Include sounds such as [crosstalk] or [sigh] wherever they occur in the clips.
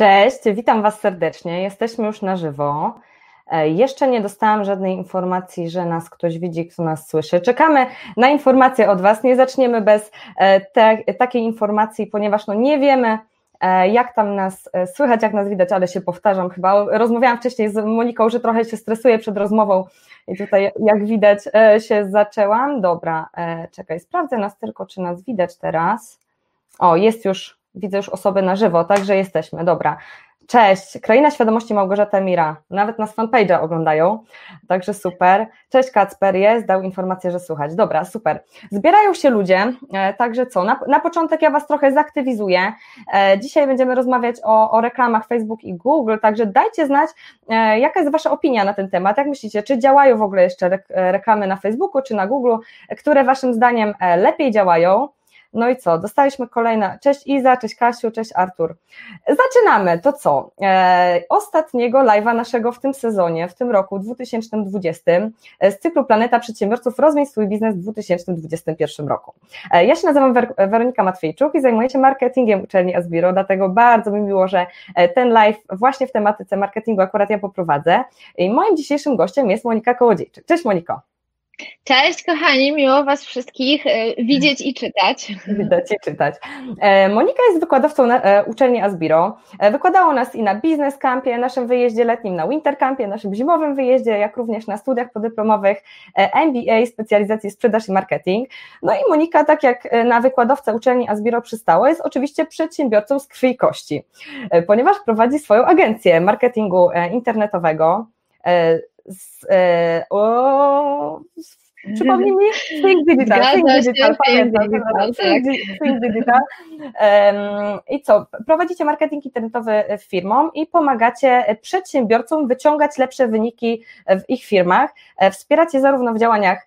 Cześć, witam Was serdecznie. Jesteśmy już na żywo. E, jeszcze nie dostałam żadnej informacji, że nas ktoś widzi, kto nas słyszy. Czekamy na informacje od Was. Nie zaczniemy bez e, te, takiej informacji, ponieważ no nie wiemy, e, jak tam nas słychać, jak nas widać, ale się powtarzam chyba. Rozmawiałam wcześniej z Moniką, że trochę się stresuję przed rozmową i tutaj jak widać się zaczęłam. Dobra, czekaj, sprawdzę nas tylko, czy nas widać teraz. O, jest już Widzę już osoby na żywo, także jesteśmy. Dobra. Cześć, Kraina Świadomości Małgorzata Mira. Nawet nas fanpage'a oglądają, także super. Cześć Kacper, jest, dał informację, że słuchać. Dobra, super. Zbierają się ludzie, e, także co? Na, na początek ja Was trochę zaktywizuję. E, dzisiaj będziemy rozmawiać o, o reklamach Facebook i Google, także dajcie znać, e, jaka jest Wasza opinia na ten temat. Jak myślicie, czy działają w ogóle jeszcze reklamy na Facebooku czy na Google, które Waszym zdaniem lepiej działają? No i co? Dostaliśmy kolejne. Cześć Iza, cześć Kasiu, cześć Artur. Zaczynamy. To co? E, ostatniego live'a naszego w tym sezonie, w tym roku 2020 e, z cyklu Planeta Przedsiębiorców Rozwój swój biznes w 2021 roku. E, ja się nazywam Wer Weronika Matwiejczuk i zajmuję się marketingiem uczelni Asbiro, dlatego bardzo mi miło, że e, ten live właśnie w tematyce marketingu akurat ja poprowadzę. I moim dzisiejszym gościem jest Monika Kołodziejczyk. Cześć Moniko. Cześć kochani, miło Was wszystkich e, widzieć i czytać. [laughs] Widać i czytać. E, Monika jest wykładowcą na e, uczelni Asbiro. Wykładała u nas i na Business Campie, naszym wyjeździe letnim, na Winter Campie, naszym zimowym wyjeździe, jak również na studiach podyplomowych MBA, specjalizacji sprzedaż i marketing. No i Monika, tak jak na wykładowcę uczelni Asbiro przystało, jest oczywiście przedsiębiorcą z krwi i kości, ponieważ prowadzi swoją agencję marketingu internetowego z, e, o, przypomnij mi, Think [laughs] Digital, Think Digital, pamiętam, Think Digital. I co, prowadzicie marketing internetowy firmom i pomagacie przedsiębiorcom wyciągać lepsze wyniki w ich firmach, e, wspieracie zarówno w działaniach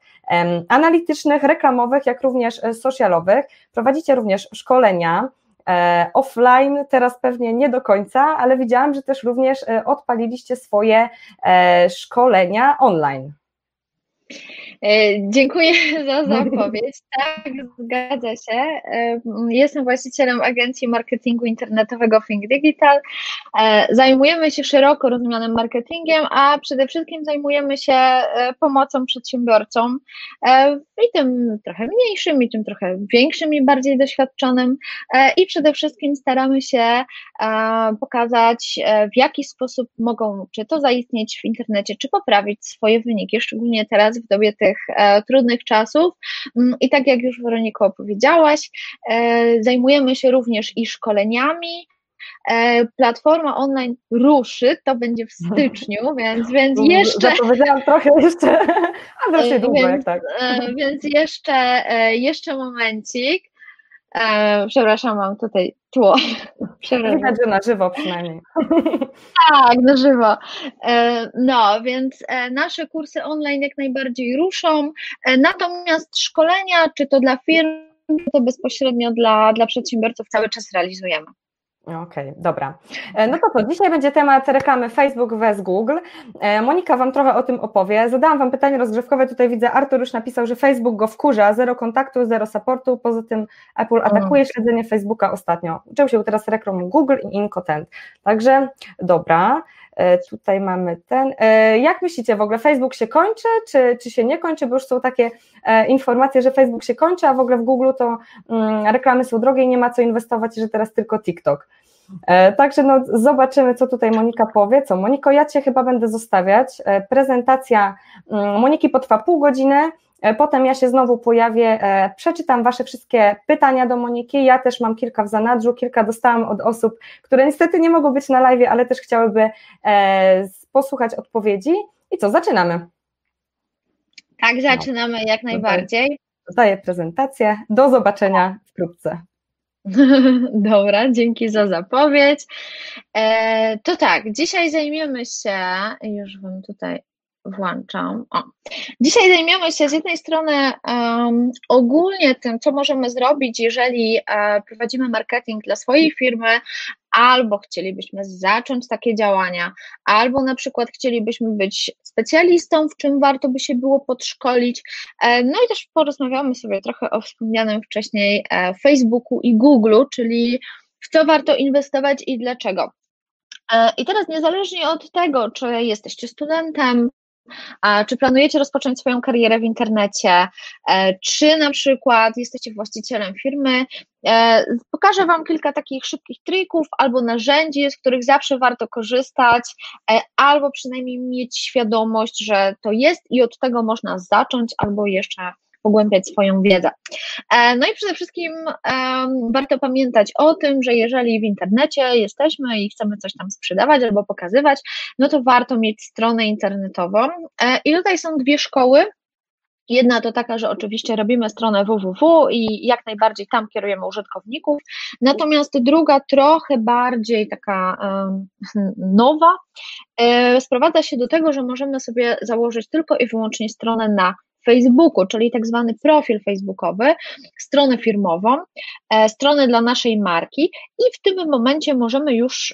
analitycznych, reklamowych, jak również socialowych, prowadzicie również szkolenia, E, offline teraz pewnie nie do końca, ale widziałam, że też również e, odpaliliście swoje e, szkolenia online. E, dziękuję [laughs] za zapowiedź. Tak, zgadza się. E, jestem właścicielem agencji marketingu internetowego Think Digital. E, zajmujemy się szeroko rozumianym marketingiem, a przede wszystkim zajmujemy się pomocą przedsiębiorcom i tym trochę mniejszym, i tym trochę większym i bardziej doświadczonym. I przede wszystkim staramy się pokazać, w jaki sposób mogą czy to zaistnieć w internecie, czy poprawić swoje wyniki, szczególnie teraz w dobie tych e, trudnych czasów. Mm, I tak jak już Weroniko opowiedziałaś, e, zajmujemy się również i szkoleniami, e, Platforma online ruszy, to będzie w [laughs] styczniu, więc, więc jeszcze. Zapowiedziałam trochę jeszcze, [laughs] a wreszcie długo, więc, jak tak. Więc jeszcze, jeszcze momencik. E, przepraszam, mam tutaj tło. [laughs] Widać, że na żywo przynajmniej. [laughs] Tak, na żywo. E, no, więc e, nasze kursy online jak najbardziej ruszą, e, natomiast szkolenia, czy to dla firm, to bezpośrednio dla, dla przedsiębiorców cały czas realizujemy. Okej, okay, dobra. E, no to co, dzisiaj będzie temat reklamy Facebook vs Google. E, Monika Wam trochę o tym opowie. Zadałam Wam pytanie rozgrzewkowe, tutaj widzę, Artur już napisał, że Facebook go wkurza, zero kontaktu, zero supportu, poza tym Apple atakuje mm. śledzenie Facebooka ostatnio. Uczył się teraz reklam Google i Incotent. Także dobra. E, tutaj mamy ten. E, jak myślicie w ogóle, Facebook się kończy, czy, czy się nie kończy? Bo już są takie e, informacje, że Facebook się kończy, a w ogóle w Google to mm, reklamy są drogie i nie ma co inwestować, że teraz tylko TikTok. Także no, zobaczymy, co tutaj Monika powie. Co, Moniko, ja Cię chyba będę zostawiać. Prezentacja mm, Moniki potrwa pół godziny. E, potem ja się znowu pojawię, e, przeczytam Wasze wszystkie pytania do Moniki. Ja też mam kilka w zanadrzu, kilka dostałam od osób, które niestety nie mogą być na live, ale też chciałyby e, posłuchać odpowiedzi. I co, zaczynamy? Tak, zaczynamy no. jak najbardziej. Daję prezentację. Do zobaczenia wkrótce. [laughs] Dobra, dzięki za zapowiedź. E, to tak, dzisiaj zajmiemy się, już Wam tutaj włączam. O. Dzisiaj zajmiemy się z jednej strony um, ogólnie tym, co możemy zrobić, jeżeli e, prowadzimy marketing dla swojej firmy, albo chcielibyśmy zacząć takie działania, albo na przykład chcielibyśmy być specjalistą, w czym warto by się było podszkolić. E, no i też porozmawiamy sobie trochę o wspomnianym wcześniej e, Facebooku i Googleu, czyli w co warto inwestować i dlaczego. I teraz niezależnie od tego, czy jesteście studentem, czy planujecie rozpocząć swoją karierę w internecie? E, czy na przykład jesteście właścicielem firmy? E, pokażę Wam kilka takich szybkich trików albo narzędzi, z których zawsze warto korzystać, e, albo przynajmniej mieć świadomość, że to jest i od tego można zacząć, albo jeszcze pogłębiać swoją wiedzę. E, no i przede wszystkim warto pamiętać o tym, że jeżeli w internecie jesteśmy i chcemy coś tam sprzedawać albo pokazywać, no to warto mieć stronę internetową. E, I tutaj są dwie szkoły, Jedna to taka, że oczywiście robimy stronę www i jak najbardziej tam kierujemy użytkowników, natomiast druga, trochę bardziej taka [laughs] nowa, e, sprowadza się do tego, że możemy sobie założyć tylko i wyłącznie stronę na Facebooku, czyli tak zwany profil facebookowy, stronę firmową, e, stronę dla naszej marki i w tym momencie możemy już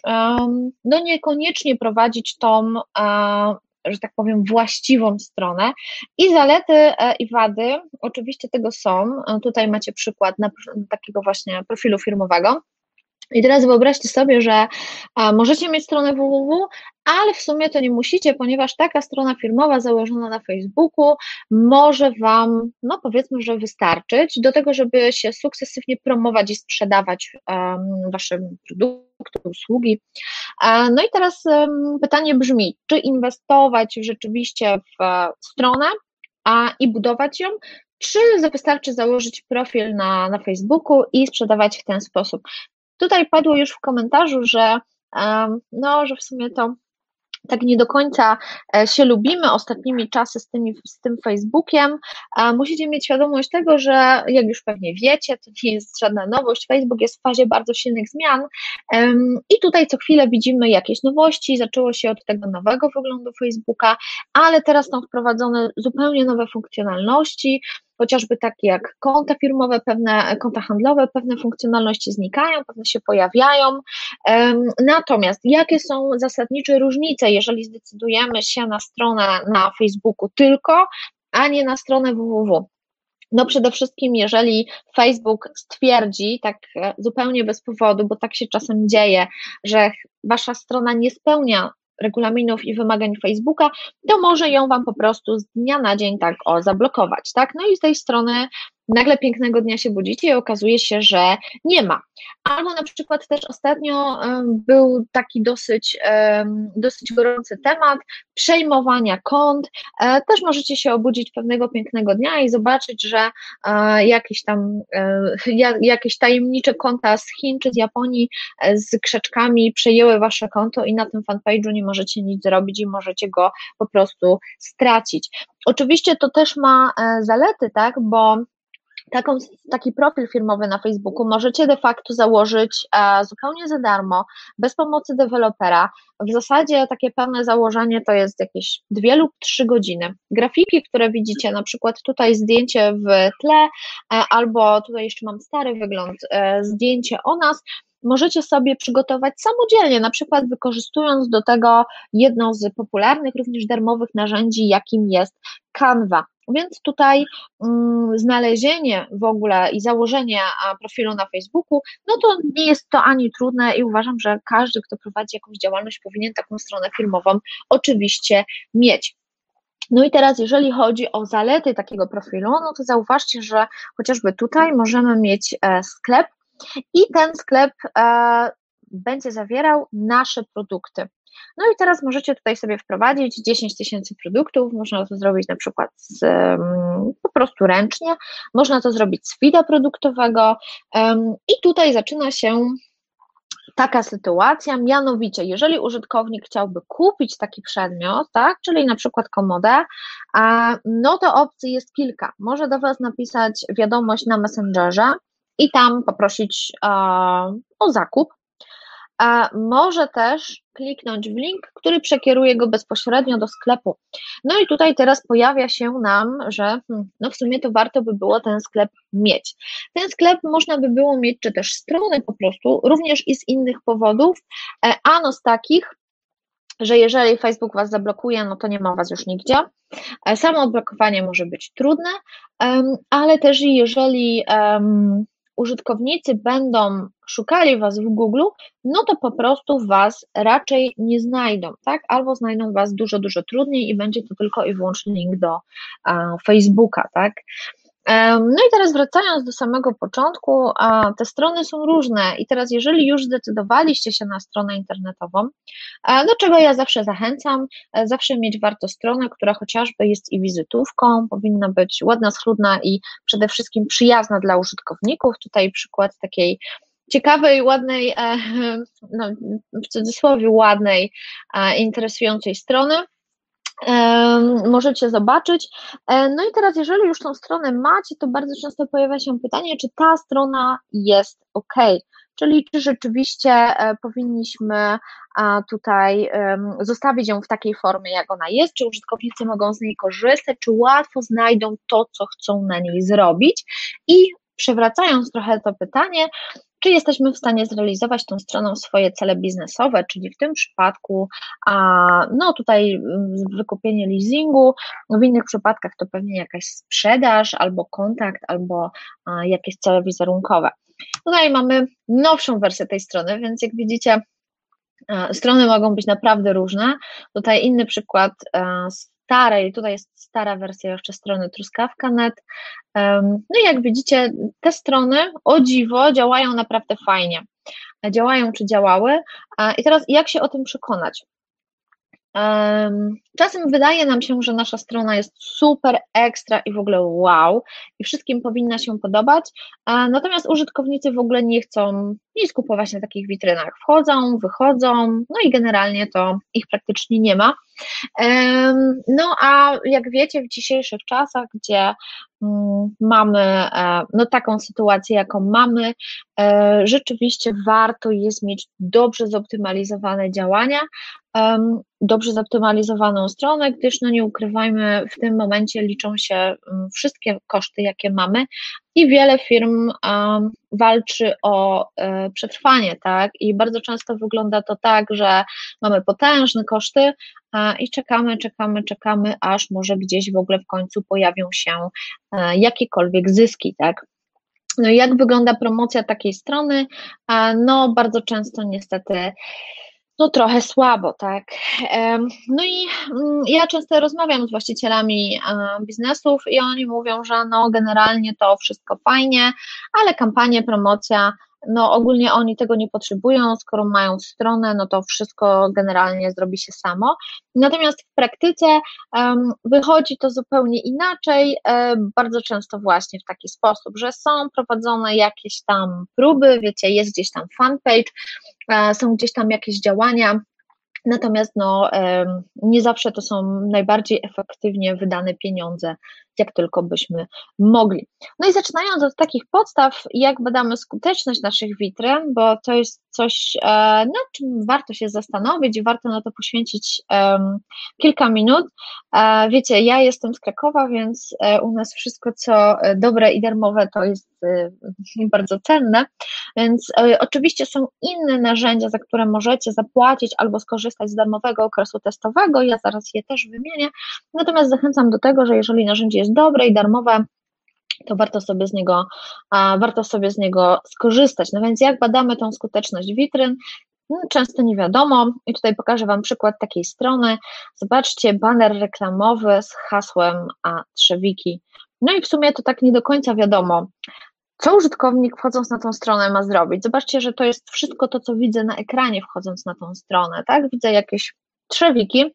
no niekoniecznie prowadzić tą e, że tak powiem, właściwą stronę. I zalety e, i wady oczywiście tego są. Tutaj macie przykład na, takiego właśnie profilu firmowego. I teraz wyobraźcie sobie, że możecie mieć stronę www, ale w sumie to nie musicie, ponieważ taka strona firmowa założona na Facebooku może Wam, no powiedzmy, że wystarczyć do tego, żeby się sukcesywnie promować i sprzedawać um, Wasze produkty, usługi. No i teraz um, pytanie brzmi, czy inwestować rzeczywiście w stronę a, i budować ją, czy wystarczy założyć profil na, na Facebooku i sprzedawać w ten sposób. Tutaj padło już w komentarzu, że no, że w sumie to tak nie do końca e, się lubimy ostatnimi czasy z, tymi, z tym Facebookiem. Musicie mieć świadomość tego, że jak już pewnie wiecie, to nie jest żadna nowość. Facebook jest w fazie bardzo silnych zmian i tutaj co chwilę widzimy jakieś nowości. Zaczęło się od tego nowego wyglądu Facebooka, ale teraz są wprowadzone zupełnie nowe funkcjonalności chociażby takie jak konta firmowe, pewne konta handlowe, pewne funkcjonalności znikają, pewne się pojawiają. Natomiast jakie są zasadnicze różnice, jeżeli zdecydujemy się na stronę na Facebooku tylko, a nie na stronę www? No przede wszystkim, jeżeli Facebook stwierdzi, tak e, zupełnie bez powodu, bo tak się czasem dzieje, że wasza strona nie spełnia regulaminów i wymagań Facebooka, to może ją Wam po prostu z dnia na dzień tak o zablokować, tak? No i z tej strony nagle pięknego dnia się budzicie i okazuje się, że nie ma. Albo na przykład też ostatnio był taki dosyć, dosyć gorący temat przejmowania kont. E, też możecie się obudzić pewnego pięknego dnia i zobaczyć, że e, jakieś tam e, jakieś tajemnicze konta z Chin czy z Japonii z krzaczkami przejęły wasze konto i na tym fanpage'u nie możecie nic zrobić i możecie go po prostu stracić. Oczywiście to też ma zalety, tak, bo taką, taki profil firmowy na Facebooku możecie de facto założyć e, zupełnie za darmo, bez pomocy dewelopera. W zasadzie takie pełne założenie to jest jakieś dwie lub trzy godziny. Grafiki, które widzicie, na przykład tutaj zdjęcie w tle, e, albo tutaj jeszcze mam stary wygląd, e, zdjęcie o nas, możecie sobie przygotować samodzielnie, na przykład wykorzystując do tego jedno z popularnych, również darmowych narzędzi, jakim jest Canva. Więc tutaj mm, znalezienie w ogóle i założenie profilu na Facebooku, no to nie jest to ani trudne i uważam, że każdy, kto prowadzi jakąś działalność, powinien taką stronę firmową oczywiście mieć. No i teraz, jeżeli chodzi o zalety takiego profilu, no to zauważcie, że chociażby tutaj możemy mieć e, sklep i ten sklep e, będzie zawierał nasze produkty. No i teraz możecie tutaj sobie wprowadzić 10 tysięcy produktów, można to zrobić na przykład z, po prostu ręcznie, można to zrobić z feeda produktowego. I tutaj zaczyna się taka sytuacja, mianowicie, jeżeli użytkownik chciałby kupić taki przedmiot, tak, czyli na przykład komodę, no to opcji jest kilka. Może do Was napisać wiadomość na Messengerze i tam poprosić o zakup, a może też kliknąć w link, który przekieruje go bezpośrednio do sklepu. No i tutaj teraz pojawia się nam, że hmm, no w sumie to warto by było ten sklep mieć. Ten sklep można by było mieć, czy też stronę po prostu, również i z innych powodów, e, ano z takich, że jeżeli Facebook Was zablokuje, no to nie ma Was już nigdzie. E, samo odblokowanie może być trudne, ale też jeżeli użytkownicy będą szukali Was w Google, no to po prostu Was raczej nie znajdą, tak? Albo znajdą Was dużo, dużo trudniej i będzie to tylko i wyłącznie link do Facebooka, tak? No i teraz wracając do samego początku, te strony są różne. I teraz jeżeli już zdecydowaliście się na stronę internetową, do czego ja zawsze zachęcam, e, zawsze mieć warto stronę, która chociażby jest i wizytówką, powinna być ładna, schludna i przede wszystkim przyjazna dla użytkowników. Tutaj przykład takiej ciekawej, ładnej, e, [laughs] no, w cudzysłowie ładnej, interesującej strony możecie zobaczyć. E, no i teraz, jeżeli już tą stronę macie, to bardzo często pojawia się pytanie, czy ta strona jest ok, czyli czy rzeczywiście e, powinniśmy tutaj zostawić ją w takiej formie, jak ona jest, czy użytkownicy mogą z niej korzystać, czy łatwo znajdą to, co chcą na niej zrobić. I przewracając trochę to pytanie, czy jesteśmy w stanie zrealizować tą stroną swoje cele biznesowe, czyli w tym przypadku, a, no tutaj mm, wykupienie leasingu, w innych przypadkach to pewnie jakaś sprzedaż, albo kontakt, albo a, jakieś cele wizerunkowe. Tutaj mamy nowszą wersję tej strony, więc jak widzicie, strony mogą być naprawdę różne. Tutaj inny przykład starej, tutaj jest stara wersja jeszcze strony truskawka.net. No i jak widzicie, te strony o dziwo działają naprawdę fajnie. Działają czy działały. I teraz jak się o tym przekonać? Czasem wydaje nam się, że nasza strona jest super, ekstra i w ogóle wow, i wszystkim powinna się podobać, natomiast użytkownicy w ogóle nie chcą nic kupować na takich witrynach. Wchodzą, wychodzą, no i generalnie to ich praktycznie nie ma. No a jak wiecie, w dzisiejszych czasach, gdzie mamy e, no, taką sytuację, jaką mamy, e, rzeczywiście warto jest mieć dobrze zoptymalizowane działania, dobrze zoptymalizowaną stronę, gdyż no nie ukrywajmy, w tym momencie liczą się mm, wszystkie koszty, jakie mamy i wiele firm um, walczy o e, przetrwanie, tak? I bardzo często wygląda to tak, że mamy potężne koszty e, i czekamy, czekamy, czekamy, aż może gdzieś w ogóle w końcu pojawią się e, jakiekolwiek zyski, tak? No i jak wygląda promocja takiej strony? No, bardzo często niestety no trochę słabo, tak. No i mm, ja często rozmawiam z właścicielami biznesów i oni mówią, że no generalnie to wszystko fajnie, ale kampanie, promocja, no ogólnie oni tego nie potrzebują, skoro mają stronę, no to wszystko generalnie zrobi się samo. Natomiast w praktyce um, wychodzi to zupełnie inaczej, um, bardzo często właśnie w taki sposób, że są prowadzone jakieś tam próby, wiecie, jest gdzieś tam fanpage, um, są gdzieś tam jakieś działania, Natomiast no, nie zawsze to są najbardziej efektywnie wydane pieniądze, jak tylko byśmy mogli. No i zaczynając od takich podstaw, jak badamy skuteczność naszych witryn, bo to jest coś, e, nad czym warto się zastanowić i warto na to poświęcić kilka minut. E, wiecie, ja jestem z Krakowa, więc e, u nas wszystko, co dobre i darmowe, to jest bardzo cenne, więc oczywiście są inne narzędzia, za które możecie zapłacić albo skorzystać z darmowego okresu testowego, ja zaraz je też wymienię, natomiast zachęcam do tego, że jeżeli narzędzie jest dobre i darmowe, to warto sobie z niego, warto sobie z niego skorzystać. No więc jak badamy tą skuteczność witryn? No, często nie wiadomo i tutaj pokażę Wam przykład takiej strony. Zobaczcie, baner reklamowy z hasłem a Trzewiki. No i w sumie to tak nie do końca wiadomo, co użytkownik wchodząc na tą stronę ma zrobić. Zobaczcie, że to jest wszystko to, co widzę na ekranie wchodząc na tą stronę, tak? Widzę jakieś trzewiki.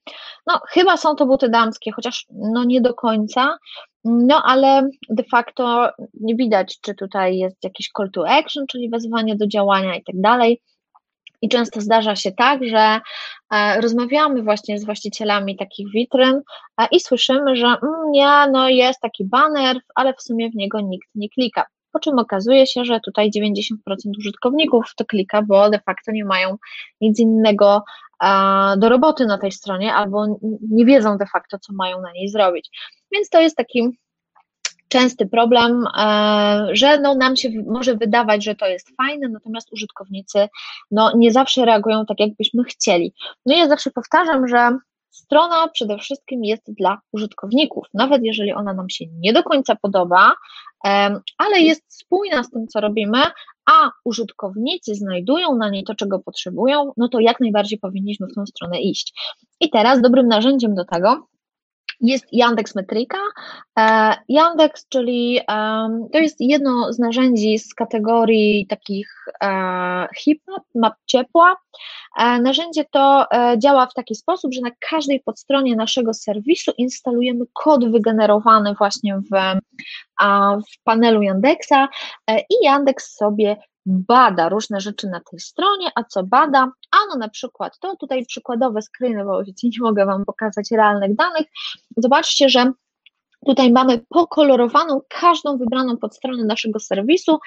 No, chyba są to buty damskie, chociaż no nie do końca. No, ale de facto nie widać, czy tutaj jest jakiś call to action, czyli wezwanie do działania i tak dalej. I często zdarza się tak, że e, rozmawiamy właśnie z właścicielami takich witryn i słyszymy, że mm, nie, no jest taki baner, ale w sumie w niego nikt nie klika. Po czym okazuje się, że tutaj 90% użytkowników to klika, bo de facto nie mają nic innego do roboty na tej stronie, albo nie wiedzą de facto, co mają na niej zrobić. Więc to jest taki częsty problem, e, że no nam się może wydawać, że to jest fajne, natomiast użytkownicy no nie zawsze reagują tak, jakbyśmy chcieli. No ja zawsze powtarzam, że strona przede wszystkim jest dla użytkowników, nawet jeżeli ona nam się nie do końca podoba, ale jest spójna z tym, co robimy, a użytkownicy znajdują na niej to, czego potrzebują, no to jak najbardziej powinniśmy w tą stronę iść. I teraz dobrym narzędziem do tego jest Yandex Metryka. E, Yandex, czyli to jest jedno z narzędzi z kategorii takich e, HipMap, map ciepła. E, narzędzie to działa w taki sposób, że na każdej podstronie naszego serwisu instalujemy kod wygenerowany właśnie w, w panelu Yandexa i Yandex sobie bada różne rzeczy na tej stronie, a co bada? Ano na przykład to tutaj przykładowe screeny, bo nie mogę Wam pokazać realnych danych. Zobaczcie, że Tutaj mamy pokolorowaną każdą wybraną podstronę naszego serwisu.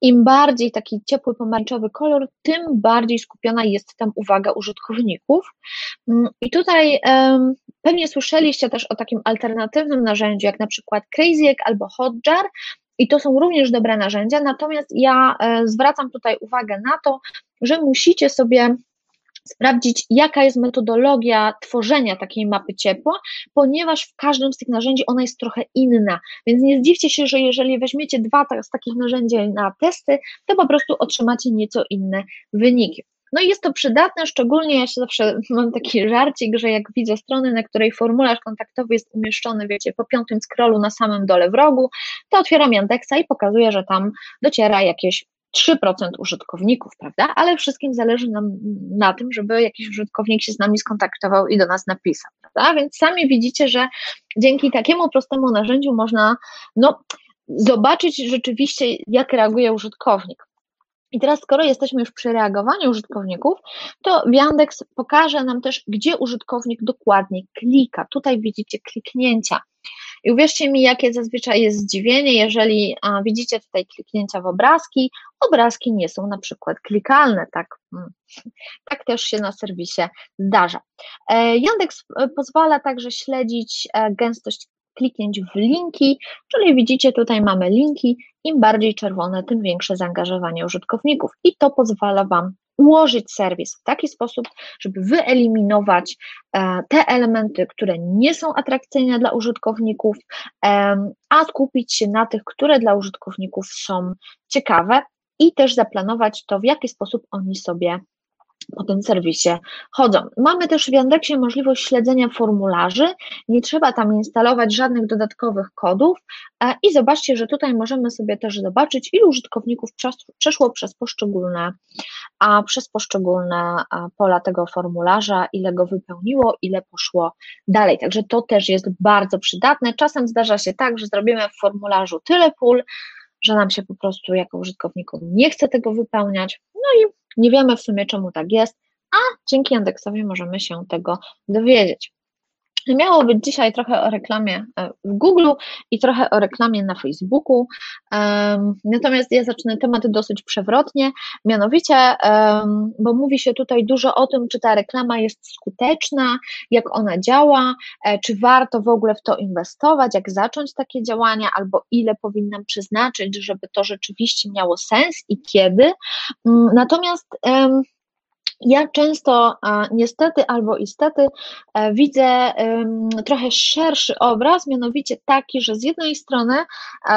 Im bardziej taki ciepły pomarańczowy kolor, tym bardziej skupiona jest tam uwaga użytkowników. Mm, I tutaj um, pewnie słyszeliście też o takim alternatywnym narzędziu, jak na przykład Crazy albo Hotjar. I to są również dobre narzędzia, natomiast ja e, zwracam tutaj uwagę na to, że musicie sobie sprawdzić, jaka jest metodologia tworzenia takiej mapy ciepła, ponieważ w każdym z tych narzędzi ona jest trochę inna. Więc nie zdziwcie się, że jeżeli weźmiecie dwa z takich narzędzi na testy, to po prostu otrzymacie nieco inne wyniki. No i jest to przydatne, szczególnie ja się zawsze [laughs] mam taki żarcik, że jak widzę stronę, na której formularz kontaktowy jest umieszczony, wiecie, po piątym scrollu na samym dole w rogu, to otwieram Yandexa i pokazuję, że tam dociera jakieś 3% użytkowników, prawda? Ale wszystkim zależy nam na tym, żeby jakiś użytkownik się z nami skontaktował i do nas napisał, prawda? Więc sami widzicie, że dzięki takiemu prostemu narzędziu można no, zobaczyć rzeczywiście, jak reaguje użytkownik. I teraz, skoro jesteśmy już przy reagowaniu użytkowników, to Yandex pokaże nam też, gdzie użytkownik dokładnie klika. Tutaj widzicie kliknięcia. I uwierzcie mi, jakie zazwyczaj jest zdziwienie, jeżeli a, widzicie tutaj kliknięcia w obrazki, obrazki nie są na przykład klikalne, tak, hmm. [laughs] tak też się na serwisie zdarza. E, Yandex e, pozwala także śledzić e, gęstość kliknięć w linki, czyli widzicie tutaj mamy linki, im bardziej czerwone, tym większe zaangażowanie użytkowników. I to pozwala Wam ułożyć serwis w taki sposób, żeby wyeliminować e, te elementy, które nie są atrakcyjne dla użytkowników, a skupić się na tych, które dla użytkowników są ciekawe i też zaplanować to, w jaki sposób oni sobie po tym serwisie chodzą. Mamy też w Yandexie możliwość śledzenia formularzy, nie trzeba tam instalować żadnych dodatkowych kodów e, i zobaczcie, że tutaj możemy sobie też zobaczyć, ilu użytkowników przeszło przez poszczególne, a przez poszczególne pola tego formularza, ile go wypełniło, ile poszło dalej. Także to też jest bardzo przydatne. Czasem zdarza się tak, że zrobimy w formularzu tyle pól, że nam się po prostu jako użytkownikom nie chce tego wypełniać, no i nie wiemy w sumie, czemu tak jest, a dzięki indeksowi możemy się tego dowiedzieć. Miało być dzisiaj trochę o reklamie e, w Google i trochę o reklamie na Facebooku. Natomiast ja zacznę tematy dosyć przewrotnie, mianowicie, bo mówi się tutaj dużo o tym, czy ta reklama jest skuteczna, jak ona działa, e, czy warto w ogóle w to inwestować, jak zacząć takie działania, albo ile powinnam przeznaczyć, żeby to rzeczywiście miało sens i kiedy. Mm, natomiast ja często niestety albo istety e, widzę trochę szerszy obraz, mianowicie taki, że z jednej strony,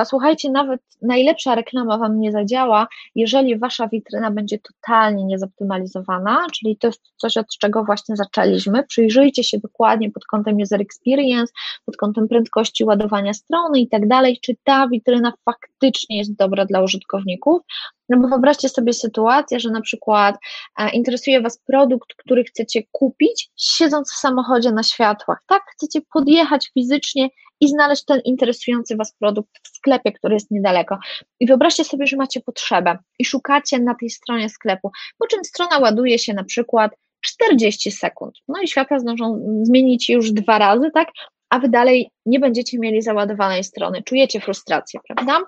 słuchajcie, nawet najlepsza reklama Wam nie zadziała, jeżeli Wasza witryna będzie totalnie niezoptymalizowana, czyli to jest coś, od czego właśnie zaczęliśmy. Przyjrzyjcie się dokładnie pod kątem user experience, pod kątem prędkości ładowania strony i tak dalej, czy ta witryna faktycznie jest dobra dla użytkowników, no bo wyobraźcie sobie sytuację, że na przykład e, interesuje Was produkt, który chcecie kupić, siedząc w samochodzie na światłach, tak? Chcecie podjechać fizycznie i znaleźć ten interesujący Was produkt w sklepie, który jest niedaleko. I wyobraźcie sobie, że macie potrzebę i szukacie na tej stronie sklepu, po czym strona ładuje się na przykład 40 sekund. No i światła zdążą zmienić już dwa razy, tak? A wy dalej nie będziecie mieli załadowanej strony. Czujecie frustrację, prawda?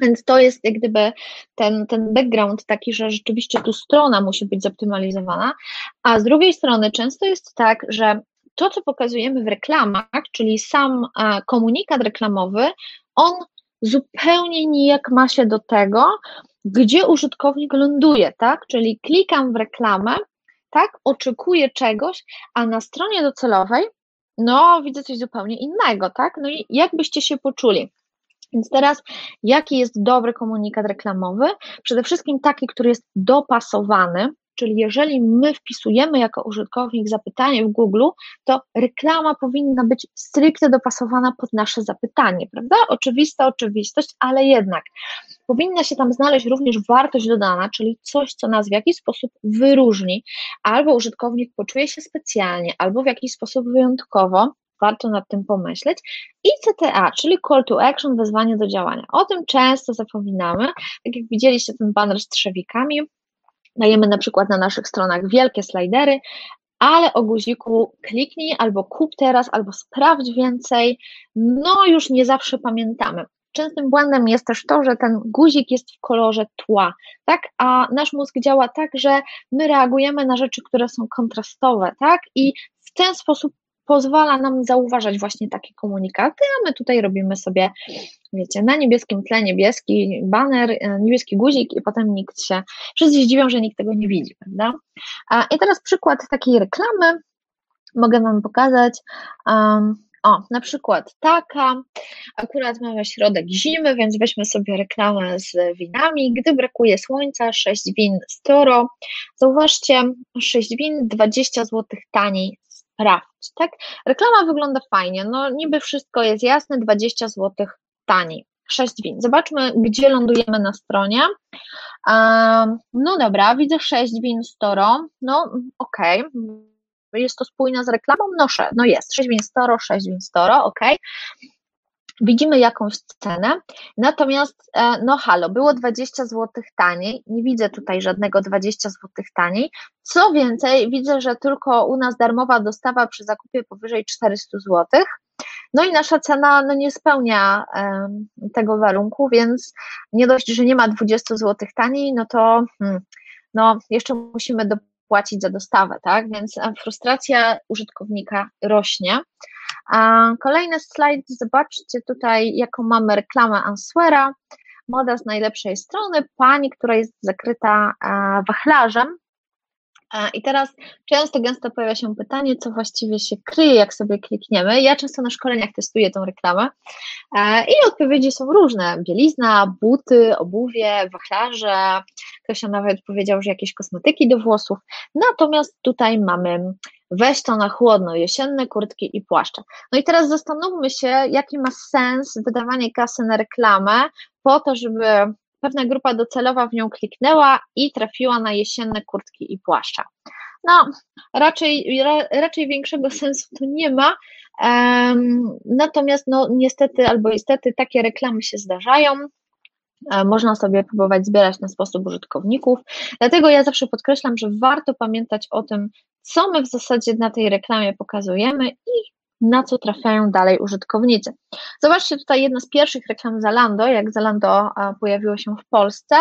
Więc to jest jak gdyby ten, ten background taki, że rzeczywiście tu strona musi być zoptymalizowana, a z drugiej strony często jest tak, że to, co pokazujemy w reklamach, czyli sam e, komunikat reklamowy, on zupełnie nijak ma się do tego, gdzie użytkownik ląduje, tak? Czyli klikam w reklamę tak? Oczekuję czegoś, a na stronie docelowej, no, widzę coś zupełnie innego, tak? No i jak byście się poczuli? Więc teraz, jaki jest dobry komunikat reklamowy? Przede wszystkim taki, który jest dopasowany Czyli jeżeli my wpisujemy jako użytkownik zapytanie w Google, to reklama powinna być stricte dopasowana pod nasze zapytanie, prawda? Oczywista oczywistość, ale jednak powinna się tam znaleźć również wartość dodana, czyli coś, co nas w jakiś sposób wyróżni, albo użytkownik poczuje się specjalnie, albo w jakiś sposób wyjątkowo, warto nad tym pomyśleć. I CTA, czyli Call to Action, wezwanie do działania. O tym często zapominamy. Tak jak widzieliście ten banner z trzewikami, Dajemy na przykład na naszych stronach wielkie slajdery, ale o guziku kliknij albo kup teraz, albo sprawdź więcej, no już nie zawsze pamiętamy. Częstym błędem jest też to, że ten guzik jest w kolorze tła, tak? A nasz mózg działa tak, że my reagujemy na rzeczy, które są kontrastowe, tak? I w ten sposób pozwala nam zauważać właśnie takie komunikaty, a my tutaj robimy sobie, wiecie, na niebieskim tle niebieski banner, e, niebieski guzik i potem nikt się, wszyscy się dziwią, że nikt tego nie widzi, prawda? I teraz przykład takiej reklamy mogę Wam pokazać. O, na przykład taka, akurat mamy środek zimy, więc weźmy sobie reklamę z winami. Gdy brakuje słońca, 6 win z Toro. Zauważcie, 6 win 20 zł taniej sprawdź, tak? Reklama wygląda fajnie, no niby wszystko jest jasne, 20 zł taniej. 6 win. Zobaczmy, gdzie lądujemy na stronie. No dobra, widzę 6 win z Toro. No, okej. Okay. Jest to spójne z reklamą? No, no jest. 6 win z Toro, 6 win z Toro, ok widzimy jakąś cenę, natomiast e, no halo, było 20 zł taniej, nie widzę tutaj żadnego 20 zł taniej, co więcej, widzę, że tylko u nas darmowa dostawa przy zakupie powyżej 400 zł, no i nasza cena no, nie spełnia um, tego warunku, więc nie dość, że nie ma 20 zł taniej, no to hmm, no, jeszcze musimy dopłacić za dostawę, tak? Więc frustracja użytkownika rośnie. Kolejny slajd, zobaczcie tutaj, jaką mamy reklamę Answera. Moda z najlepszej strony, pani, która jest zakryta wachlarzem. I teraz często, gęsto pojawia się pytanie, co właściwie się kryje, jak sobie klikniemy. Ja często na szkoleniach testuję tą reklamę i odpowiedzi są różne. Bielizna, buty, obuwie, wachlarze. Ktoś nawet powiedział, że jakieś kosmetyki do włosów. Natomiast tutaj mamy weź to na chłodno, jesienne kurtki i płaszcze. No i teraz zastanówmy się, jaki ma sens wydawanie kasy na reklamę po to, żeby pewna grupa docelowa w nią kliknęła i trafiła na jesienne kurtki i płaszcza. No, raczej, ra, raczej większego [laughs] sensu to nie ma, um, natomiast no niestety albo niestety takie reklamy się zdarzają, e, można sobie próbować zbierać na sposób użytkowników. Dlatego ja zawsze podkreślam, że warto pamiętać o tym, co my w zasadzie na tej reklamie pokazujemy i na co trafiają dalej użytkownicy. Zobaczcie tutaj jedna z pierwszych reklam Zalando, jak Zalando pojawiło się w Polsce.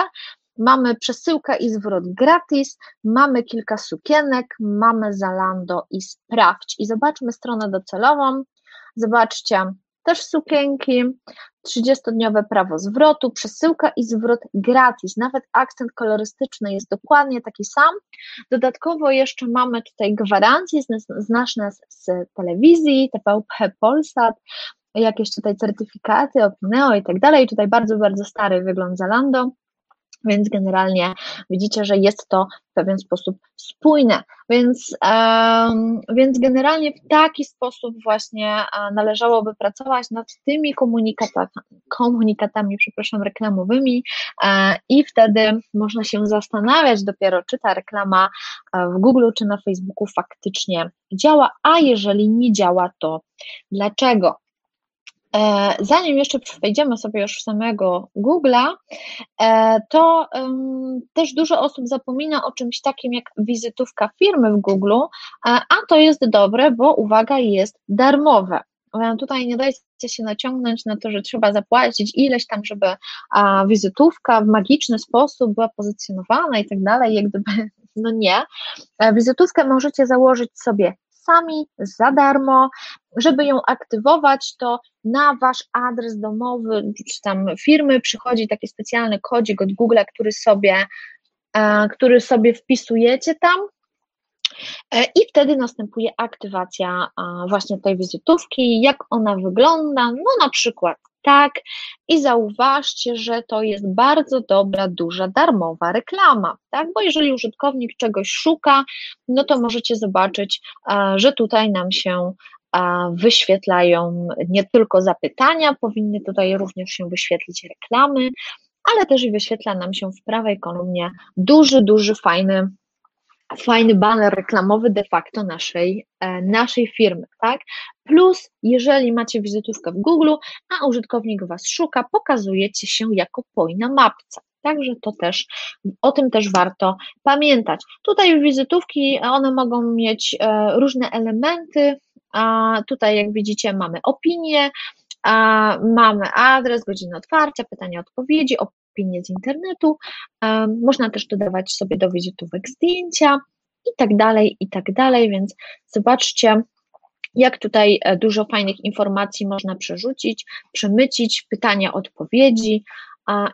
Mamy przesyłkę i zwrot gratis, mamy kilka sukienek, mamy Zalando i sprawdź. I zobaczmy stronę docelową. Zobaczcie, też sukienki, 30-dniowe prawo zwrotu, przesyłka i zwrot gratis. Nawet akcent kolorystyczny jest dokładnie taki sam. Dodatkowo jeszcze mamy tutaj gwarancje znaczne z, z telewizji, TVP Polsat, jakieś tutaj certyfikaty, Opineo i tak dalej. Tutaj bardzo, bardzo stary wygląd Zalando. Więc generalnie widzicie, że jest to w pewien sposób spójne. Więc, um, więc generalnie w taki sposób właśnie należałoby pracować nad tymi komunikatami, komunikatami przepraszam, reklamowymi e, i wtedy można się zastanawiać dopiero, czy ta reklama e, w Google czy na Facebooku faktycznie działa, a jeżeli nie działa, to dlaczego? E, zanim jeszcze przejdziemy sobie już w samego Google'a, e, to też dużo osób zapomina o czymś takim jak wizytówka firmy w Google, e, a to jest dobre, bo uwaga, jest darmowe. Tutaj nie dajcie się naciągnąć na to, że trzeba zapłacić ileś tam, żeby wizytówka w magiczny sposób była pozycjonowana i tak dalej, jak gdyby, [laughs] no nie. Wizytówkę możecie założyć sobie sami za darmo. Żeby ją aktywować, to na wasz adres domowy czy tam firmy przychodzi taki specjalny kodzik od Google, który sobie, e, który sobie wpisujecie tam. I wtedy następuje aktywacja właśnie tej wizytówki, jak ona wygląda, no na przykład tak i zauważcie, że to jest bardzo dobra, duża, darmowa reklama, tak? Bo jeżeli użytkownik czegoś szuka, no to możecie zobaczyć, że tutaj nam się wyświetlają nie tylko zapytania, powinny tutaj również się wyświetlić reklamy, ale też i wyświetla nam się w prawej kolumnie duży, duży, fajny fajny banner reklamowy de facto naszej, e, naszej firmy, tak? Plus, jeżeli macie wizytówkę w Google, a użytkownik Was szuka, pokazujecie się jako poj na mapce. Także to też, o tym też warto pamiętać. Tutaj wizytówki, one mogą mieć e, różne elementy, a tutaj jak widzicie mamy opinię, a mamy adres, godzinę otwarcia, pytania, odpowiedzi, opinie z internetu, można też dodawać sobie do wizytówek zdjęcia i tak dalej, i tak dalej, więc zobaczcie, jak tutaj e, dużo fajnych informacji można przerzucić, przemycić, pytania, odpowiedzi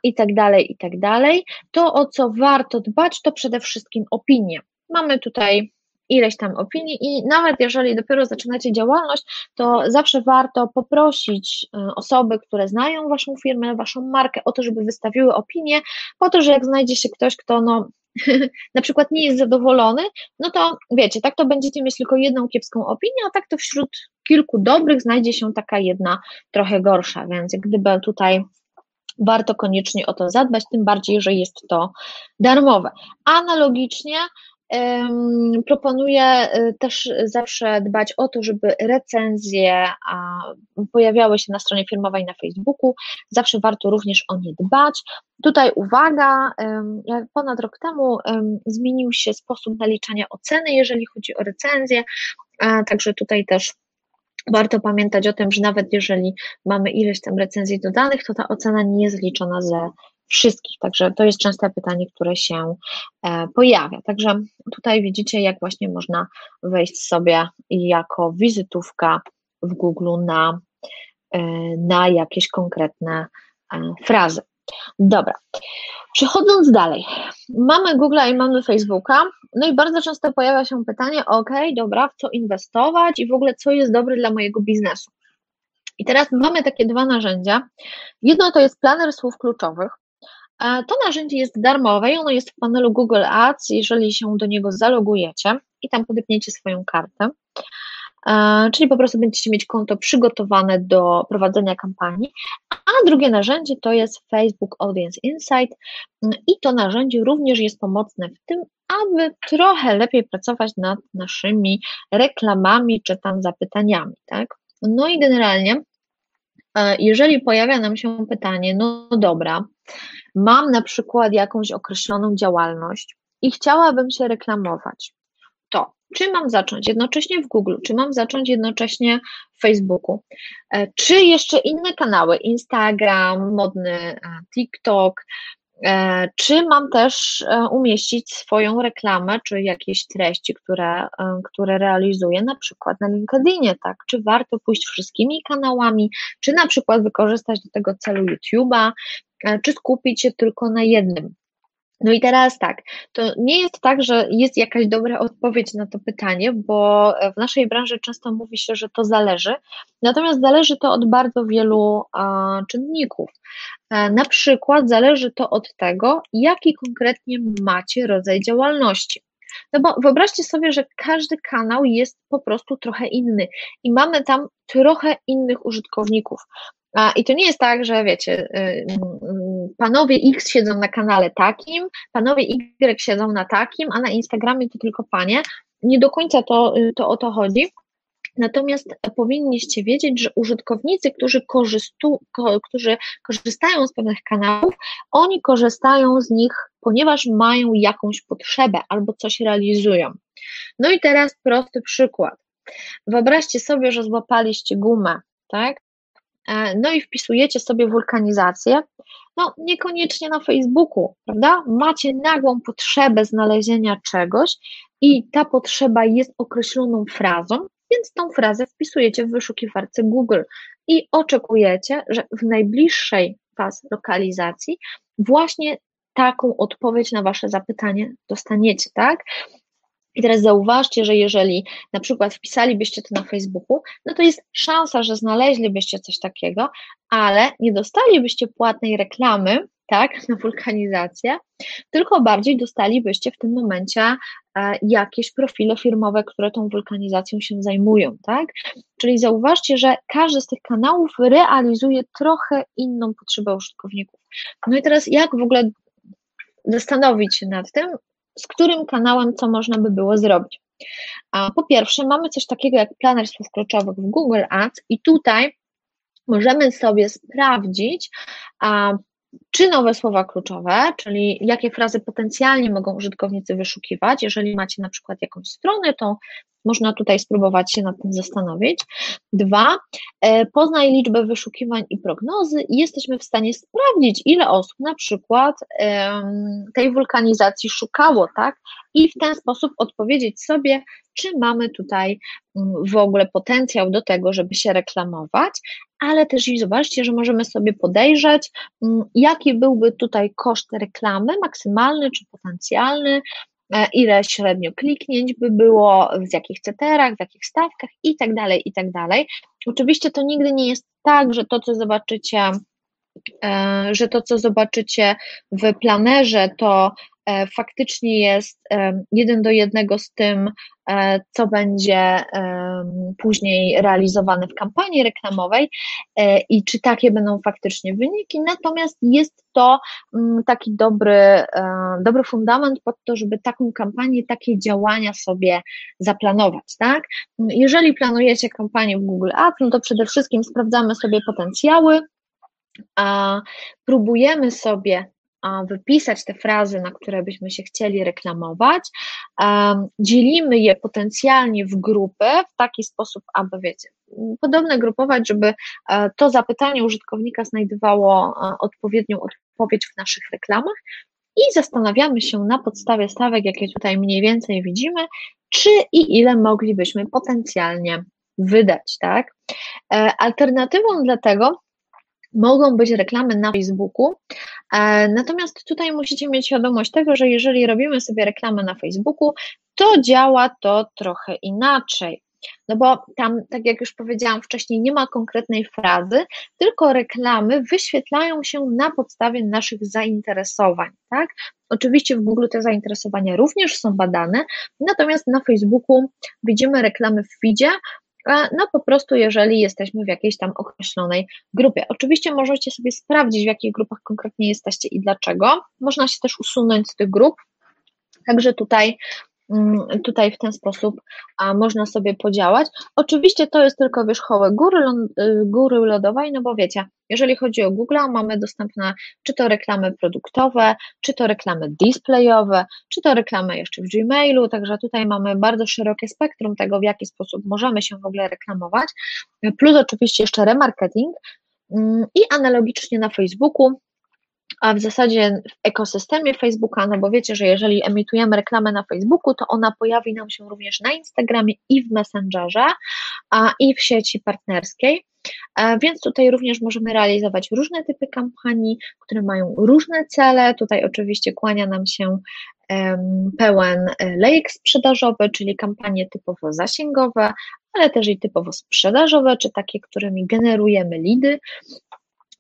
i tak dalej, i tak dalej. To, o co warto dbać, to przede wszystkim opinie. Mamy tutaj ileś tam opinii i nawet jeżeli dopiero zaczynacie działalność, to zawsze warto poprosić e, osoby, które znają Waszą firmę, Waszą markę o to, żeby wystawiły opinię, po to, że jak znajdzie się ktoś, kto no, [laughs] na przykład nie jest zadowolony, no to wiecie, tak to będziecie mieć tylko jedną kiepską opinię, a tak to wśród kilku dobrych znajdzie się taka jedna trochę gorsza, więc jak gdyby tutaj warto koniecznie o to zadbać, tym bardziej, że jest to darmowe. Analogicznie Proponuję y, też zawsze dbać o to, żeby recenzje pojawiały się na stronie firmowej na Facebooku. Zawsze warto również o nie dbać. Tutaj uwaga, ponad rok temu zmienił się sposób naliczania oceny, jeżeli chodzi o recenzję, także tutaj też Warto pamiętać o tym, że nawet jeżeli mamy ileś tam recenzji dodanych, to ta ocena nie jest liczona ze wszystkich. Także to jest częste pytanie, które się e, pojawia. Także tutaj widzicie, jak właśnie można wejść sobie jako wizytówka w Google na, e, na jakieś konkretne e, frazy. Dobra. Przechodząc dalej, mamy Google i mamy Facebooka, no i bardzo często pojawia się pytanie, ok, dobra, w co inwestować i w ogóle co jest dobre dla mojego biznesu. I teraz mamy takie dwa narzędzia. Jedno to jest planer słów kluczowych, to narzędzie jest darmowe i ono jest w panelu Google Ads, jeżeli się do niego zalogujecie i tam podepniecie swoją kartę. Czyli po prostu będziecie mieć konto przygotowane do prowadzenia kampanii. A drugie narzędzie to jest Facebook Audience Insight i to narzędzie również jest pomocne w tym, aby trochę lepiej pracować nad naszymi reklamami czy tam zapytaniami, tak? No i generalnie, jeżeli pojawia nam się pytanie, no dobra, mam na przykład jakąś określoną działalność i chciałabym się reklamować, to czy mam zacząć jednocześnie w Google, czy mam zacząć jednocześnie w Facebooku, e, czy jeszcze inne kanały, Instagram, modny e, TikTok, e, czy mam też umieścić swoją reklamę, czy jakieś treści, które, które realizuję, na przykład na LinkedInie, tak? Czy warto pójść wszystkimi kanałami, czy na przykład wykorzystać do tego celu YouTube'a, czy skupić się tylko na jednym. No i teraz tak, to nie jest tak, że jest jakaś dobra odpowiedź na to pytanie, bo w naszej branży często mówi się, że to zależy, natomiast zależy to od bardzo wielu a, czynników. A, na przykład zależy to od tego, jaki konkretnie macie rodzaj działalności. No bo wyobraźcie sobie, że każdy kanał jest po prostu trochę inny i mamy tam trochę innych użytkowników. I to nie jest tak, że wiecie, y, y, panowie X siedzą na kanale takim, panowie Y siedzą na takim, a na Instagramie to tylko panie. Nie do końca to, y, to o to chodzi. Natomiast powinniście wiedzieć, że użytkownicy, którzy, korzystu, którzy korzystają z pewnych kanałów, oni korzystają z nich, ponieważ mają jakąś potrzebę albo coś realizują. No i teraz prosty przykład. Wyobraźcie sobie, że złapaliście gumę, tak? E, no i wpisujecie sobie wulkanizację, no niekoniecznie na Facebooku, prawda? Macie nagłą potrzebę znalezienia czegoś i ta potrzeba jest określoną frazą, więc tą frazę wpisujecie w wyszukiwarce Google i oczekujecie, że w najbliższej Was lokalizacji właśnie taką odpowiedź na Wasze zapytanie dostaniecie, tak? I teraz zauważcie, że jeżeli na przykład wpisalibyście to na Facebooku, no to jest szansa, że znaleźlibyście coś takiego, ale nie dostalibyście płatnej reklamy, tak, [laughs] na wulkanizację, tylko bardziej dostalibyście w tym momencie e, jakieś profile firmowe, które tą wulkanizacją się zajmują, tak? Czyli zauważcie, że każdy z tych kanałów realizuje trochę inną potrzebę użytkowników. No i teraz jak w ogóle zastanowić się nad tym, którym kanałem co można by było zrobić. A po pierwsze, mamy coś takiego jak planer słów kluczowych w Google Ads i tutaj możemy sobie sprawdzić, a, czy nowe słowa kluczowe, czyli jakie frazy potencjalnie mogą użytkownicy wyszukiwać. Jeżeli macie na przykład jakąś stronę, to można tutaj spróbować się nad tym zastanowić. Dwa, e, poznaj liczbę wyszukiwań i prognozy i jesteśmy w stanie sprawdzić, ile osób na przykład tej wulkanizacji szukało, tak? I w ten sposób odpowiedzieć sobie, czy mamy tutaj mm, w ogóle potencjał do tego, żeby się reklamować, ale też i zobaczcie, że możemy sobie podejrzeć, mm, jaki byłby tutaj koszt reklamy, maksymalny czy potencjalny, ile średnio kliknięć by było, w jakich ceterach, w jakich stawkach i tak dalej, i tak dalej. Oczywiście to nigdy nie jest tak, że to, co zobaczycie, e, że to, co zobaczycie w planerze, to E, faktycznie jest e, jeden do jednego z tym, e, co będzie później realizowane w kampanii reklamowej i czy takie będą faktycznie wyniki. Natomiast jest to mm, taki dobry, dobry fundament pod to, żeby taką kampanię, takie działania sobie zaplanować. Tak? Jeżeli planujecie kampanię w Google Ads, no to przede wszystkim sprawdzamy sobie potencjały, a próbujemy sobie wypisać te frazy, na które byśmy się chcieli reklamować, dzielimy je potencjalnie w grupy w taki sposób, aby wiecie, podobne grupować, żeby e, to zapytanie użytkownika znajdowało e, odpowiednią odpowiedź w naszych reklamach i zastanawiamy się na podstawie stawek, jakie tutaj mniej więcej widzimy, czy i ile moglibyśmy potencjalnie wydać, tak? E, alternatywą dla tego mogą być reklamy na Facebooku. E, natomiast tutaj musicie mieć świadomość tego, że jeżeli robimy sobie reklamę na Facebooku, to działa to trochę inaczej. No bo tam, tak jak już powiedziałam wcześniej, nie ma konkretnej frazy, tylko reklamy wyświetlają się na podstawie naszych zainteresowań, tak? Oczywiście w Google te zainteresowania również są badane, natomiast na Facebooku widzimy reklamy w feedzie, no po prostu jeżeli jesteśmy w jakiejś tam określonej grupie. Oczywiście możecie sobie sprawdzić, w jakich grupach konkretnie jesteście i dlaczego. Można się też usunąć z tych grup, Także tutaj tutaj w ten sposób a, można sobie podziałać. Oczywiście to jest tylko wierzchołek góry, y, góry lodowej, no bo wiecie, jeżeli chodzi o Google, mamy dostępne czy to reklamy produktowe, czy to reklamy displayowe, czy to reklamy jeszcze w Gmailu, także tutaj mamy bardzo szerokie spektrum tego, w jaki sposób możemy się w ogóle reklamować, plus oczywiście jeszcze remarketing mm, i analogicznie na Facebooku a w zasadzie w ekosystemie Facebooka, no bo wiecie, że jeżeli emitujemy reklamę na Facebooku, to ona pojawi nam się również na Instagramie i w Messengerze, a i w sieci partnerskiej. E, więc tutaj również możemy realizować różne typy kampanii, które mają różne cele. Tutaj oczywiście kłania nam się pełen e, lejek sprzedażowy, czyli kampanie typowo zasięgowe, ale też i typowo sprzedażowe, czy takie, którymi generujemy lidy.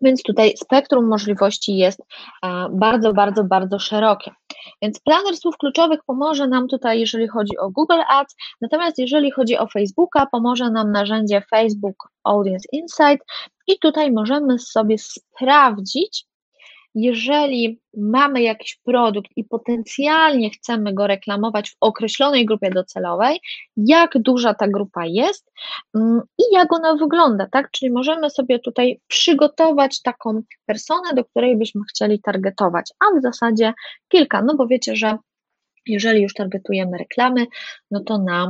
Więc tutaj spektrum możliwości jest e, bardzo, bardzo, bardzo szerokie. Więc planer słów kluczowych pomoże nam tutaj, jeżeli chodzi o Google Ads, natomiast jeżeli chodzi o Facebooka, pomoże nam narzędzie Facebook Audience Insight i tutaj możemy sobie sprawdzić, jeżeli mamy jakiś produkt i potencjalnie chcemy go reklamować w określonej grupie docelowej, jak duża ta grupa jest mm, i jak ona wygląda, tak? Czyli możemy sobie tutaj przygotować taką personę, do której byśmy chcieli targetować, a w zasadzie kilka, no bo wiecie, że jeżeli już targetujemy reklamy, no to na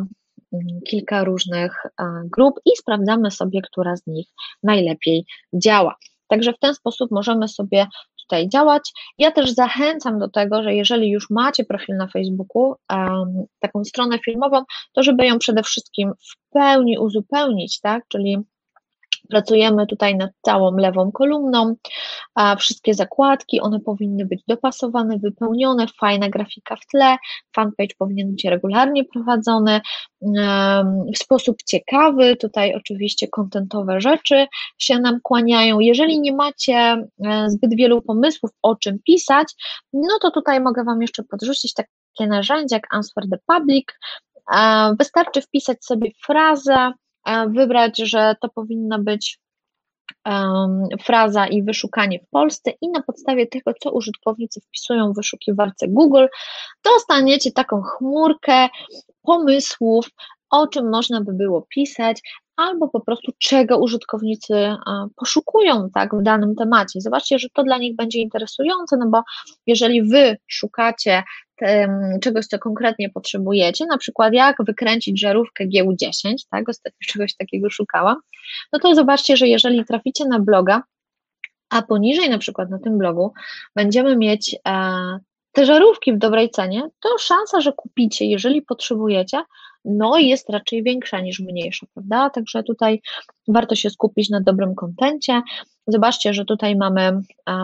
mm, kilka różnych grup i sprawdzamy sobie, która z nich najlepiej działa. Także w ten sposób możemy sobie tutaj działać. Ja też zachęcam do tego, że jeżeli już macie profil na Facebooku, taką stronę filmową, to żeby ją przede wszystkim w pełni uzupełnić, tak? Czyli Pracujemy tutaj nad całą lewą kolumną, wszystkie zakładki, one powinny być dopasowane, wypełnione, fajna grafika w tle, fanpage powinien być regularnie prowadzony w sposób ciekawy, tutaj oczywiście kontentowe rzeczy się nam kłaniają. Jeżeli nie macie e, zbyt wielu pomysłów, o czym pisać, no to tutaj mogę Wam jeszcze podrzucić takie narzędzie jak Answer the Public, Wystarczy wpisać sobie frazę, wybrać, że to powinna być fraza i wyszukanie w Polsce i na podstawie tego, co użytkownicy wpisują w wyszukiwarce Google, dostaniecie taką chmurkę pomysłów, o czym można by było pisać, albo po prostu czego użytkownicy poszukują tak, w danym temacie. Zobaczcie, że to dla nich będzie interesujące, no bo jeżeli wy szukacie czegoś, co konkretnie potrzebujecie, na przykład jak wykręcić żarówkę GU10, tak, ostatnio [laughs] czegoś takiego szukałam, no to zobaczcie, że jeżeli traficie na bloga, a poniżej na przykład na tym blogu będziemy mieć e, te żarówki w dobrej cenie, to szansa, że kupicie, jeżeli potrzebujecie, no jest raczej większa niż mniejsza, prawda? Także tutaj warto się skupić na dobrym kontencie. Zobaczcie, że tutaj mamy e,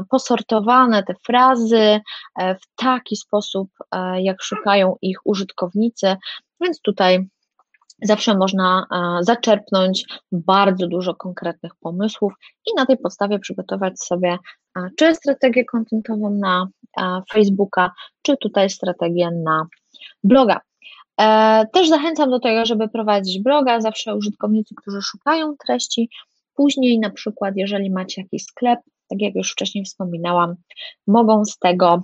posortowane te frazy e, w taki sposób, e, jak szukają ich użytkownicy, więc tutaj zawsze można zaczerpnąć bardzo dużo konkretnych pomysłów i na tej podstawie przygotować sobie czy strategię kontentową na Facebooka, czy tutaj strategię na bloga. Też zachęcam do tego, żeby prowadzić bloga. Zawsze użytkownicy, którzy szukają treści, Później na przykład, jeżeli macie jakiś sklep, tak jak już wcześniej wspominałam, mogą z tego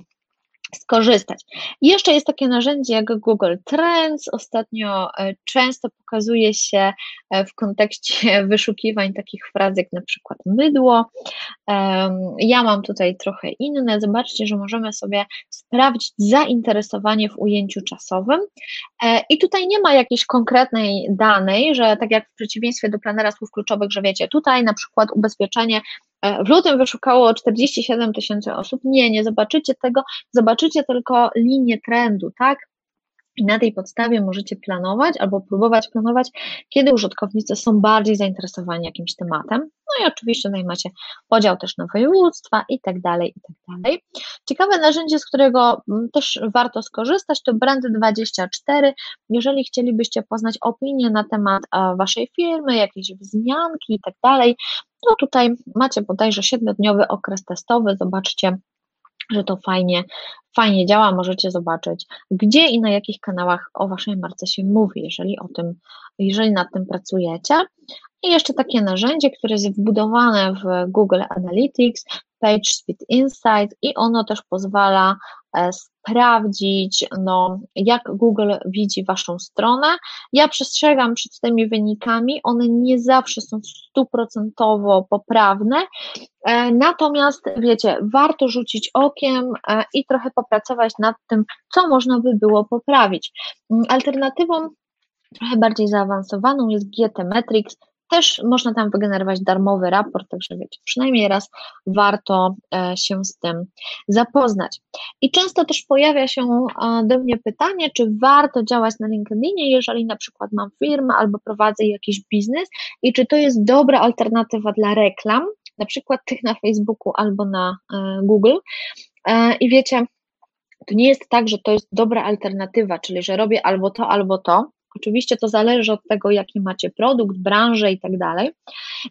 skorzystać. jeszcze jest takie narzędzie jak Google Trends. Ostatnio e, często pokazuje się e, w kontekście [laughs] wyszukiwań takich fraz jak na przykład mydło. Ja mam tutaj trochę inne. Zobaczcie, że możemy sobie sprawdzić zainteresowanie w ujęciu czasowym. E, I tutaj nie ma jakiejś konkretnej danej, że tak jak w przeciwieństwie do planera słów kluczowych, że wiecie, tutaj na przykład ubezpieczenie w lutym wyszukało 47 tysięcy osób. Nie, nie zobaczycie tego, zobaczycie tylko linię trendu, tak? I na tej podstawie możecie planować albo próbować planować, kiedy użytkownicy są bardziej zainteresowani jakimś tematem. No i oczywiście tutaj macie podział też na województwa i tak dalej, i tak dalej. Ciekawe narzędzie, z którego mm, też warto skorzystać, to Brand24. Jeżeli chcielibyście poznać opinię na temat waszej firmy, jakieś wzmianki i tak dalej, no tutaj macie bodajże 7-dniowy okres testowy, zobaczcie, że to fajnie, fajnie działa, możecie zobaczyć, gdzie i na jakich kanałach o Waszej marce się mówi, jeżeli o tym, jeżeli nad tym pracujecie. I jeszcze takie narzędzie, które jest wbudowane w Google Analytics, PageSpeed Insight i ono też pozwala e, sprawdzić, no, jak Google widzi Waszą stronę. Ja przestrzegam przed tymi wynikami, one nie zawsze są stuprocentowo poprawne, e, natomiast wiecie, warto rzucić okiem e, i trochę popracować nad tym, co można by było poprawić. Mm, alternatywą trochę bardziej zaawansowaną jest GT Metrics, też można tam wygenerować darmowy raport, także wiecie, przynajmniej raz warto e, się z tym zapoznać. I często też pojawia się e, do mnie pytanie, czy warto działać na LinkedInie, jeżeli na przykład mam firmę albo prowadzę jakiś biznes i czy to jest dobra alternatywa dla reklam, na przykład tych na Facebooku albo na e, Google. I wiecie, to nie jest tak, że to jest dobra alternatywa, czyli że robię albo to, albo to, Oczywiście to zależy od tego, jaki macie produkt, branżę i tak dalej.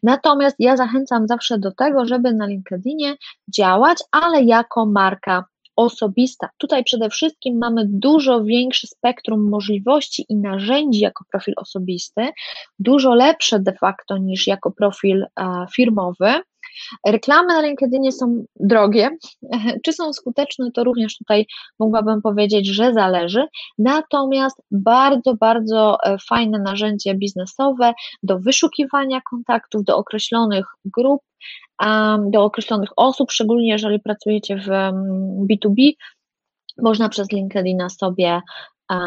Natomiast ja zachęcam zawsze do tego, żeby na LinkedInie działać, ale jako marka osobista. Tutaj przede wszystkim mamy dużo większe spektrum możliwości i narzędzi jako profil osobisty, dużo lepsze de facto niż jako profil e, firmowy. Reklamy na LinkedInie są drogie. [laughs] Czy są skuteczne, to również tutaj mogłabym powiedzieć, że zależy. Natomiast bardzo, bardzo e, fajne narzędzie biznesowe do wyszukiwania kontaktów do określonych grup, do określonych osób, szczególnie jeżeli pracujecie w B2B, można przez LinkedIna sobie,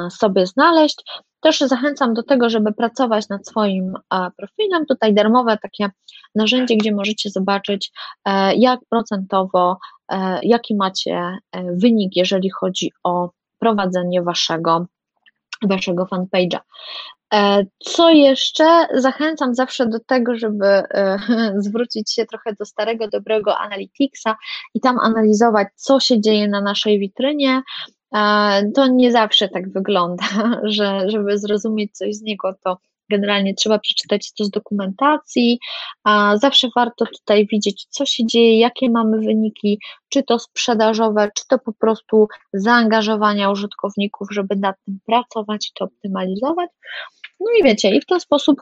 sobie znaleźć. Też zachęcam do tego, żeby pracować nad swoim profilem. Tutaj darmowe takie narzędzie, gdzie możecie zobaczyć, e, jak procentowo, e, jaki macie e, wynik, jeżeli chodzi o prowadzenie waszego waszego fanpage'a. E, co jeszcze? Zachęcam zawsze do tego, żeby e, [laughs] zwrócić się trochę do starego, dobrego Analyticsa i tam analizować, co się dzieje na naszej witrynie. To nie zawsze tak wygląda, [laughs] że żeby zrozumieć coś z niego, to generalnie trzeba przeczytać to z dokumentacji. Zawsze warto tutaj widzieć, co się dzieje, jakie mamy wyniki, czy to sprzedażowe, czy to po prostu zaangażowania użytkowników, żeby nad tym pracować to optymalizować. No i wiecie, i w ten sposób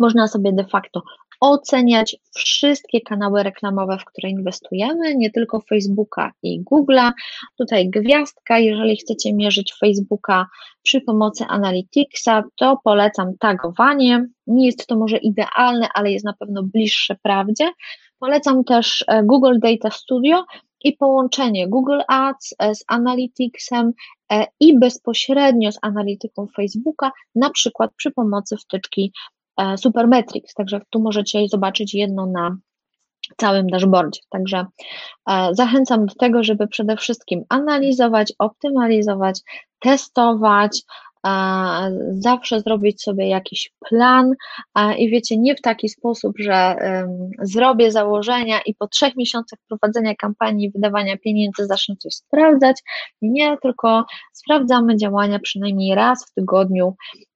można sobie de facto oceniać wszystkie kanały reklamowe, w które inwestujemy, nie tylko Facebooka i Google'a. Tutaj gwiazdka, jeżeli chcecie mierzyć Facebooka przy pomocy Analyticsa, to polecam tagowanie. Nie jest to może idealne, ale jest na pewno bliższe prawdzie. Polecam też e, Google Data Studio i połączenie Google Ads e, z Analyticsem e, i bezpośrednio z analityką Facebooka, na przykład przy pomocy wtyczki Supermetrics, także tu możecie zobaczyć jedno na całym dashboardzie. Także e, zachęcam do tego, żeby przede wszystkim analizować, optymalizować, testować, e, zawsze zrobić sobie jakiś plan i wiecie, nie w taki sposób, że zrobię założenia i po trzech miesiącach prowadzenia kampanii, wydawania pieniędzy zacznę coś sprawdzać. Nie, tylko sprawdzamy działania przynajmniej raz w tygodniu E,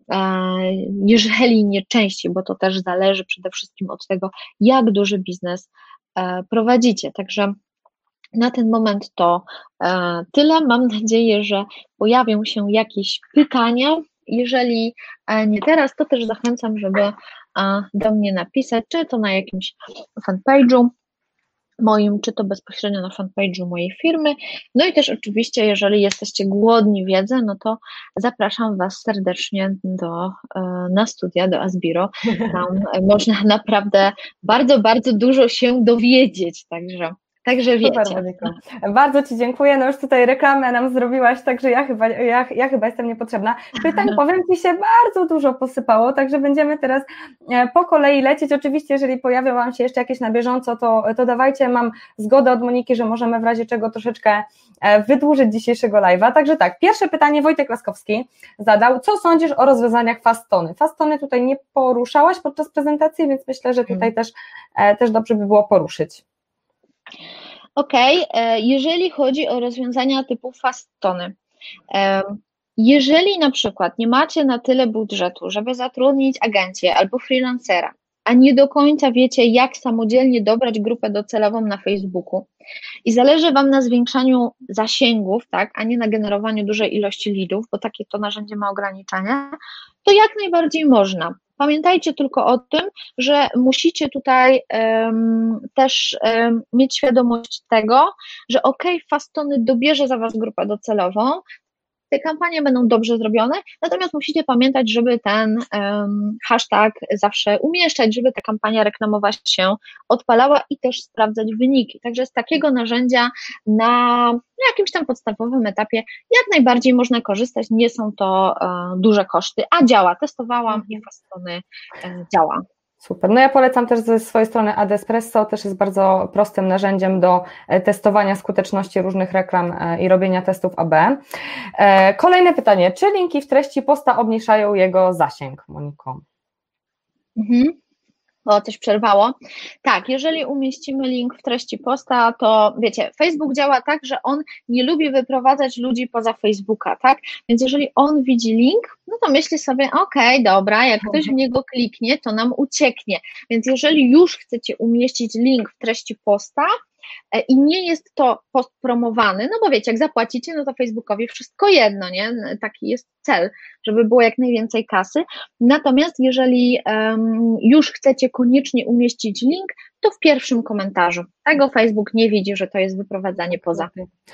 jeżeli nie częściej, bo to też zależy przede wszystkim od tego, jak duży biznes e, prowadzicie. Także na ten moment to e, tyle. Mam nadzieję, że pojawią się jakieś pytania. Jeżeli nie teraz, to też zachęcam, żeby do mnie napisać, czy to na jakimś fanpage'u, moim, czy to bezpośrednio na fanpage'u mojej firmy. No i też oczywiście, jeżeli jesteście głodni wiedzy, no to zapraszam Was serdecznie do, e, na studia do Asbiro. [laughs] Tam można naprawdę bardzo, bardzo dużo się dowiedzieć, także Także wiecie. Super, Bardzo Ci dziękuję. No już tutaj reklamę nam zrobiłaś, także ja chyba, ja, ja chyba jestem niepotrzebna. Pytań [laughs] powiem Ci się bardzo dużo posypało, także będziemy teraz e, po kolei lecieć. Oczywiście, jeżeli pojawią Wam się jeszcze jakieś na bieżąco, to, to dawajcie. Mam zgodę od Moniki, że możemy w razie czego troszeczkę e, wydłużyć dzisiejszego live'a. Także tak, pierwsze pytanie Wojtek Laskowski zadał. Co sądzisz o rozwiązaniach Fastony? Fastony tutaj nie poruszałaś podczas prezentacji, więc myślę, że tutaj hmm. też, e, też dobrze by było poruszyć. OK, e, jeżeli chodzi o rozwiązania typu fastony, e, jeżeli na przykład nie macie na tyle budżetu, żeby zatrudnić agencję albo freelancera, a nie do końca wiecie, jak samodzielnie dobrać grupę docelową na Facebooku i zależy Wam na zwiększaniu zasięgów, tak, a nie na generowaniu dużej ilości lidów, bo takie to narzędzie ma ograniczenia, to jak najbardziej można. Pamiętajcie tylko o tym, że musicie tutaj um, też um, mieć świadomość tego, że ok, Fastony dobierze za Was grupę docelową, te kampanie będą dobrze zrobione, natomiast musicie pamiętać, żeby ten um, hashtag zawsze umieszczać, żeby ta kampania reklamowa się odpalała i też sprawdzać wyniki. Także z takiego narzędzia na jakimś tam podstawowym etapie jak najbardziej można korzystać, nie są to uh, duże koszty, a działa. Testowałam i w strony uh, działa. Super. No ja polecam też ze swojej strony Adespresso, też jest bardzo prostym narzędziem do e, testowania skuteczności różnych reklam e, i robienia testów AB. E, kolejne pytanie, czy linki w treści posta obniżają jego zasięg, Moniko? Mhm o, coś przerwało. Tak, jeżeli umieścimy link w treści posta, to wiecie, Facebook działa tak, że on nie lubi wyprowadzać ludzi poza Facebooka, tak? Więc jeżeli on widzi link, no to myśli sobie, okej, okay, dobra, jak ktoś w niego kliknie, to nam ucieknie. Więc jeżeli już chcecie umieścić link w treści posta, E, i nie jest to post promowany, no bo wiecie, jak zapłacicie, no to Facebookowi wszystko jedno, nie? Taki jest cel, żeby było jak najwięcej kasy. Natomiast jeżeli um, już chcecie koniecznie umieścić link, to w pierwszym komentarzu. Tego Facebook nie widzi, że to jest wyprowadzanie poza.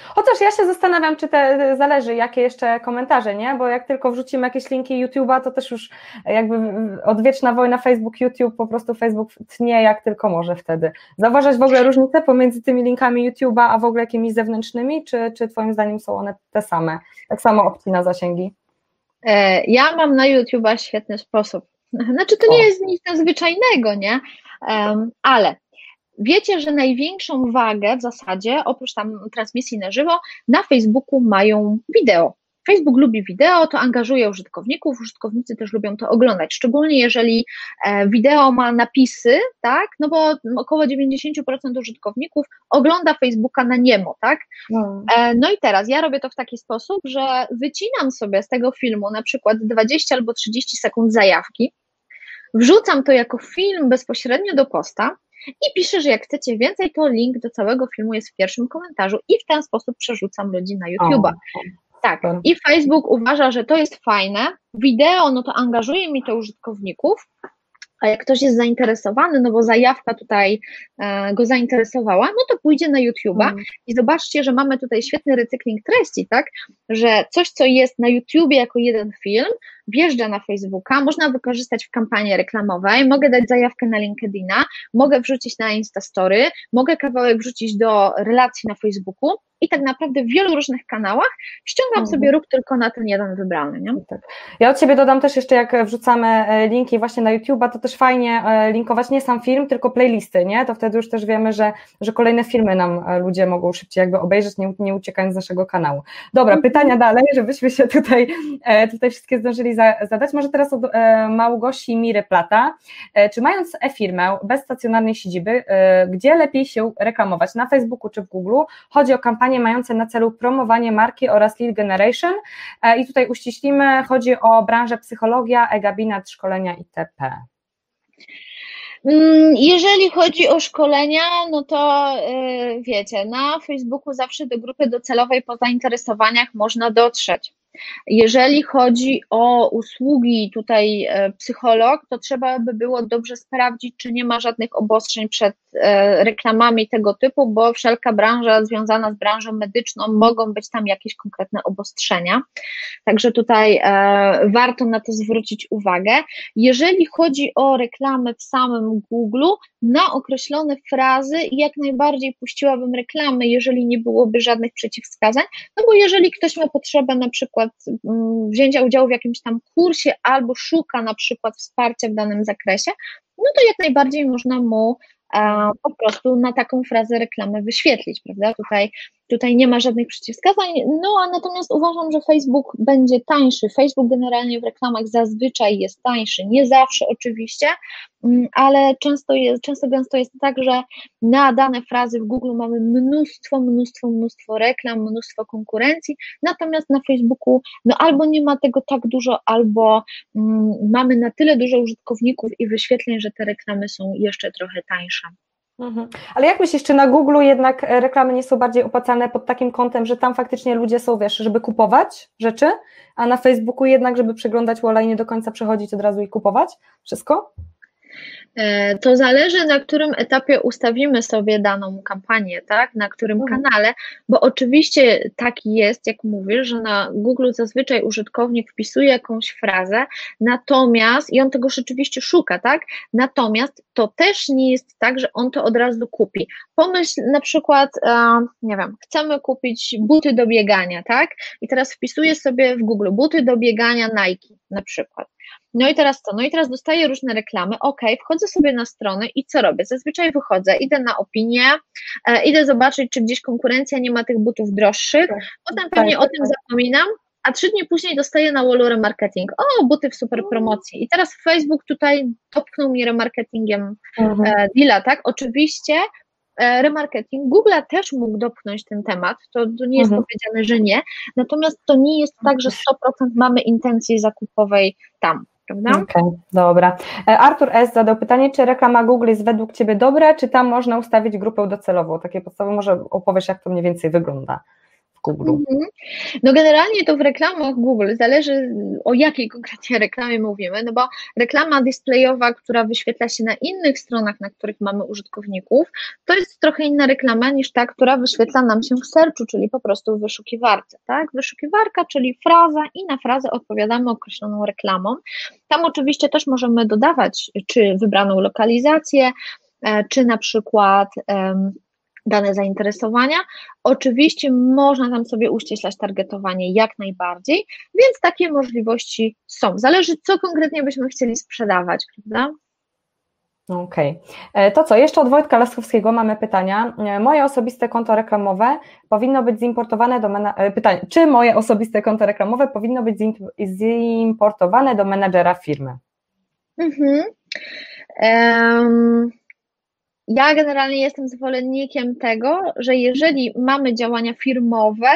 Chociaż ja się zastanawiam, czy te zależy, jakie jeszcze komentarze, nie? Bo jak tylko wrzucimy jakieś linki YouTube'a, to też już jakby odwieczna wojna Facebook-YouTube, po prostu Facebook tnie jak tylko może wtedy. Zauważać w ogóle różnicę pomiędzy tymi linkami YouTube'a, a w ogóle jakimiś zewnętrznymi, czy, czy Twoim zdaniem są one te same? Tak samo obcina zasięgi? E, ja mam na YouTube'a świetny sposób. [laughs] Znaczy, to nie jest nic nadzwyczajnego, nie? ale wiecie, że największą wagę w zasadzie, oprócz tam transmisji na żywo, na Facebooku mają wideo. Facebook lubi wideo, to angażuje użytkowników, użytkownicy też lubią to oglądać, szczególnie jeżeli e, wideo ma napisy, tak, no bo około 90% użytkowników ogląda Facebooka na niemo, tak, no. E, no i teraz ja robię to w taki sposób, że wycinam sobie z tego filmu na przykład 20 albo 30 sekund zajawki, wrzucam to jako film bezpośrednio do posta, i piszę, że jak chcecie więcej, to link do całego filmu jest w pierwszym komentarzu i w ten sposób przerzucam ludzi na YouTube'a. Tak, i Facebook uważa, że to jest fajne. Wideo, no to angażuje mi to użytkowników, a jak ktoś jest zainteresowany, no bo zajawka tutaj e, go zainteresowała, no to pójdzie na YouTube'a mm. i zobaczcie, że mamy tutaj świetny recykling treści, tak? Że coś, co jest na YouTubie jako jeden film, wjeżdża na Facebooka, można wykorzystać w kampanii reklamowej, mogę dać zajawkę na LinkedIna, mogę wrzucić na Instastory, mogę kawałek wrzucić do relacji na Facebooku i tak naprawdę w wielu różnych kanałach ściągam mhm. sobie ruch tylko na ten jeden wybrany. Nie? Tak. Ja od Ciebie dodam też jeszcze, jak wrzucamy e, linki właśnie na YouTube'a, to też fajnie e, linkować nie sam film, tylko playlisty, nie? To wtedy już też wiemy, że, że kolejne filmy nam e, ludzie mogą szybciej jakby obejrzeć, nie, nie uciekając z naszego kanału. Dobra, mhm. pytania dalej, żebyśmy się tutaj, tutaj wszystkie zdążyli za, zadać. Może teraz od Małgosi Miry Plata. Czy mając e-firmę bez stacjonarnej siedziby, gdzie lepiej się reklamować? Na Facebooku czy w Google? Chodzi o kampanię kampanie mające na celu promowanie marki oraz lead generation. E, I tutaj uściślimy, chodzi o branżę psychologia, e-gabinet, szkolenia itp. Mm, jeżeli chodzi o szkolenia, no to yy, wiecie, na Facebooku zawsze do grupy docelowej po zainteresowaniach można dotrzeć. Jeżeli chodzi o usługi tutaj e, psycholog, to trzeba by było dobrze sprawdzić, czy nie ma żadnych obostrzeń przed e, reklamami tego typu, bo wszelka branża związana z branżą medyczną mogą być tam jakieś konkretne obostrzenia. Także tutaj e, warto na to zwrócić uwagę. Jeżeli chodzi o reklamę w samym Google, na określone frazy jak najbardziej puściłabym reklamy, jeżeli nie byłoby żadnych przeciwwskazań, no bo jeżeli ktoś ma potrzebę na przykład mm, wzięcia udziału w jakimś tam kursie albo szuka na przykład wsparcia w danym zakresie, no to jak najbardziej można mu po prostu na taką frazę reklamę wyświetlić, prawda? Tutaj, tutaj nie ma żadnych przeciwwskazań, no a natomiast uważam, że Facebook będzie tańszy. Facebook generalnie w reklamach zazwyczaj jest tańszy, nie zawsze oczywiście, mm, ale często, jest, często gęsto jest tak, że na dane frazy w Google mamy mnóstwo, mnóstwo, mnóstwo reklam, mnóstwo konkurencji, natomiast na Facebooku no albo nie ma tego tak dużo, albo mm, mamy na tyle dużo użytkowników i wyświetleń, że te reklamy są jeszcze trochę tańsze. Mhm. Ale jak myślisz, czy na Google jednak e, reklamy nie są bardziej opłacane pod takim kątem, że tam faktycznie ludzie są, wiesz, żeby kupować rzeczy, a na Facebooku jednak, żeby przeglądać walla i nie do końca przechodzić od razu i kupować wszystko? E, to zależy, na którym etapie ustawimy sobie daną kampanię, tak? Na którym mhm. kanale, bo oczywiście tak jest, jak mówisz, że na Google zazwyczaj użytkownik wpisuje jakąś frazę, natomiast i on tego rzeczywiście szuka, tak? Natomiast to też nie jest tak, że on to od razu kupi. Pomyśl na przykład, e, nie wiem, chcemy kupić buty do biegania, tak? I teraz wpisuję sobie w Google buty do biegania Nike na przykład. No i teraz co? No i teraz dostaję różne reklamy, ok, wchodzę sobie na stronę i co robię? Zazwyczaj wychodzę, idę na opinię, e, idę zobaczyć, czy gdzieś konkurencja nie ma tych butów droższych, tak. potem pewnie tak, o tym tak. zapominam, a trzy dni później dostaję na wallu remarketing. O, buty w super promocji. I teraz Facebook tutaj topknął mi remarketingiem mhm. e, deala, tak? Oczywiście remarketing. Google też mógł dopchnąć ten temat, to, to nie jest mhm. powiedziane, że nie, natomiast to nie jest tak, że 100% mamy intencji zakupowej tam prawda? Okej, okay, dobra. E, Artur S. zadał pytanie, czy reklama Google jest według Ciebie dobra, czy tam można ustawić grupę docelową? Takie podstawowe, może opowiesz, jak to mniej więcej wygląda. Mhm. No generalnie to w reklamach Google zależy o jakiej konkretnie reklamie mówimy, no bo reklama displayowa, która wyświetla się na innych stronach, na których mamy użytkowników, to jest trochę inna reklama niż ta, która wyświetla nam się w searchu, czyli po prostu w wyszukiwarce, tak? Wyszukiwarka, czyli fraza i na frazę odpowiadamy określoną reklamą. Tam oczywiście też możemy dodawać czy wybraną lokalizację, e, czy na przykład um, dane zainteresowania. Oczywiście można tam sobie uściślać targetowanie jak najbardziej, więc takie możliwości są. Zależy, co konkretnie byśmy chcieli sprzedawać, prawda? Okej. Okay. To co, jeszcze od Wojtka Laskowskiego mamy pytania. Moje osobiste konto reklamowe powinno być zimportowane do menadżera. Pytanie, czy moje osobiste konto reklamowe powinno być zimportowane do menadżera firmy? Mhm. Um, ja generalnie jestem zwolennikiem tego, że jeżeli mamy działania firmowe,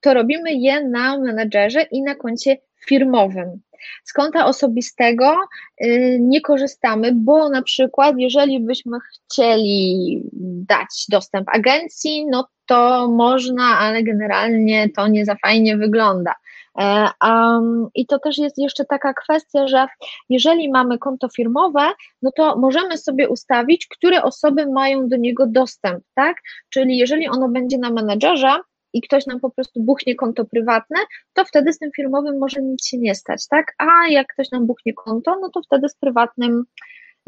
to robimy je na menedżerze i na koncie firmowym. Z konta osobistego y, nie korzystamy, bo na przykład, jeżeli byśmy chcieli dać dostęp agencji, no to można, ale generalnie to nie za fajnie wygląda. Um, I to też jest jeszcze taka kwestia, że jeżeli mamy konto firmowe, no to możemy sobie ustawić, które osoby mają do niego dostęp, tak? Czyli jeżeli ono będzie na menedżerze, i ktoś nam po prostu buchnie konto prywatne, to wtedy z tym firmowym może nic się nie stać, tak? A jak ktoś nam buchnie konto, no to wtedy z prywatnym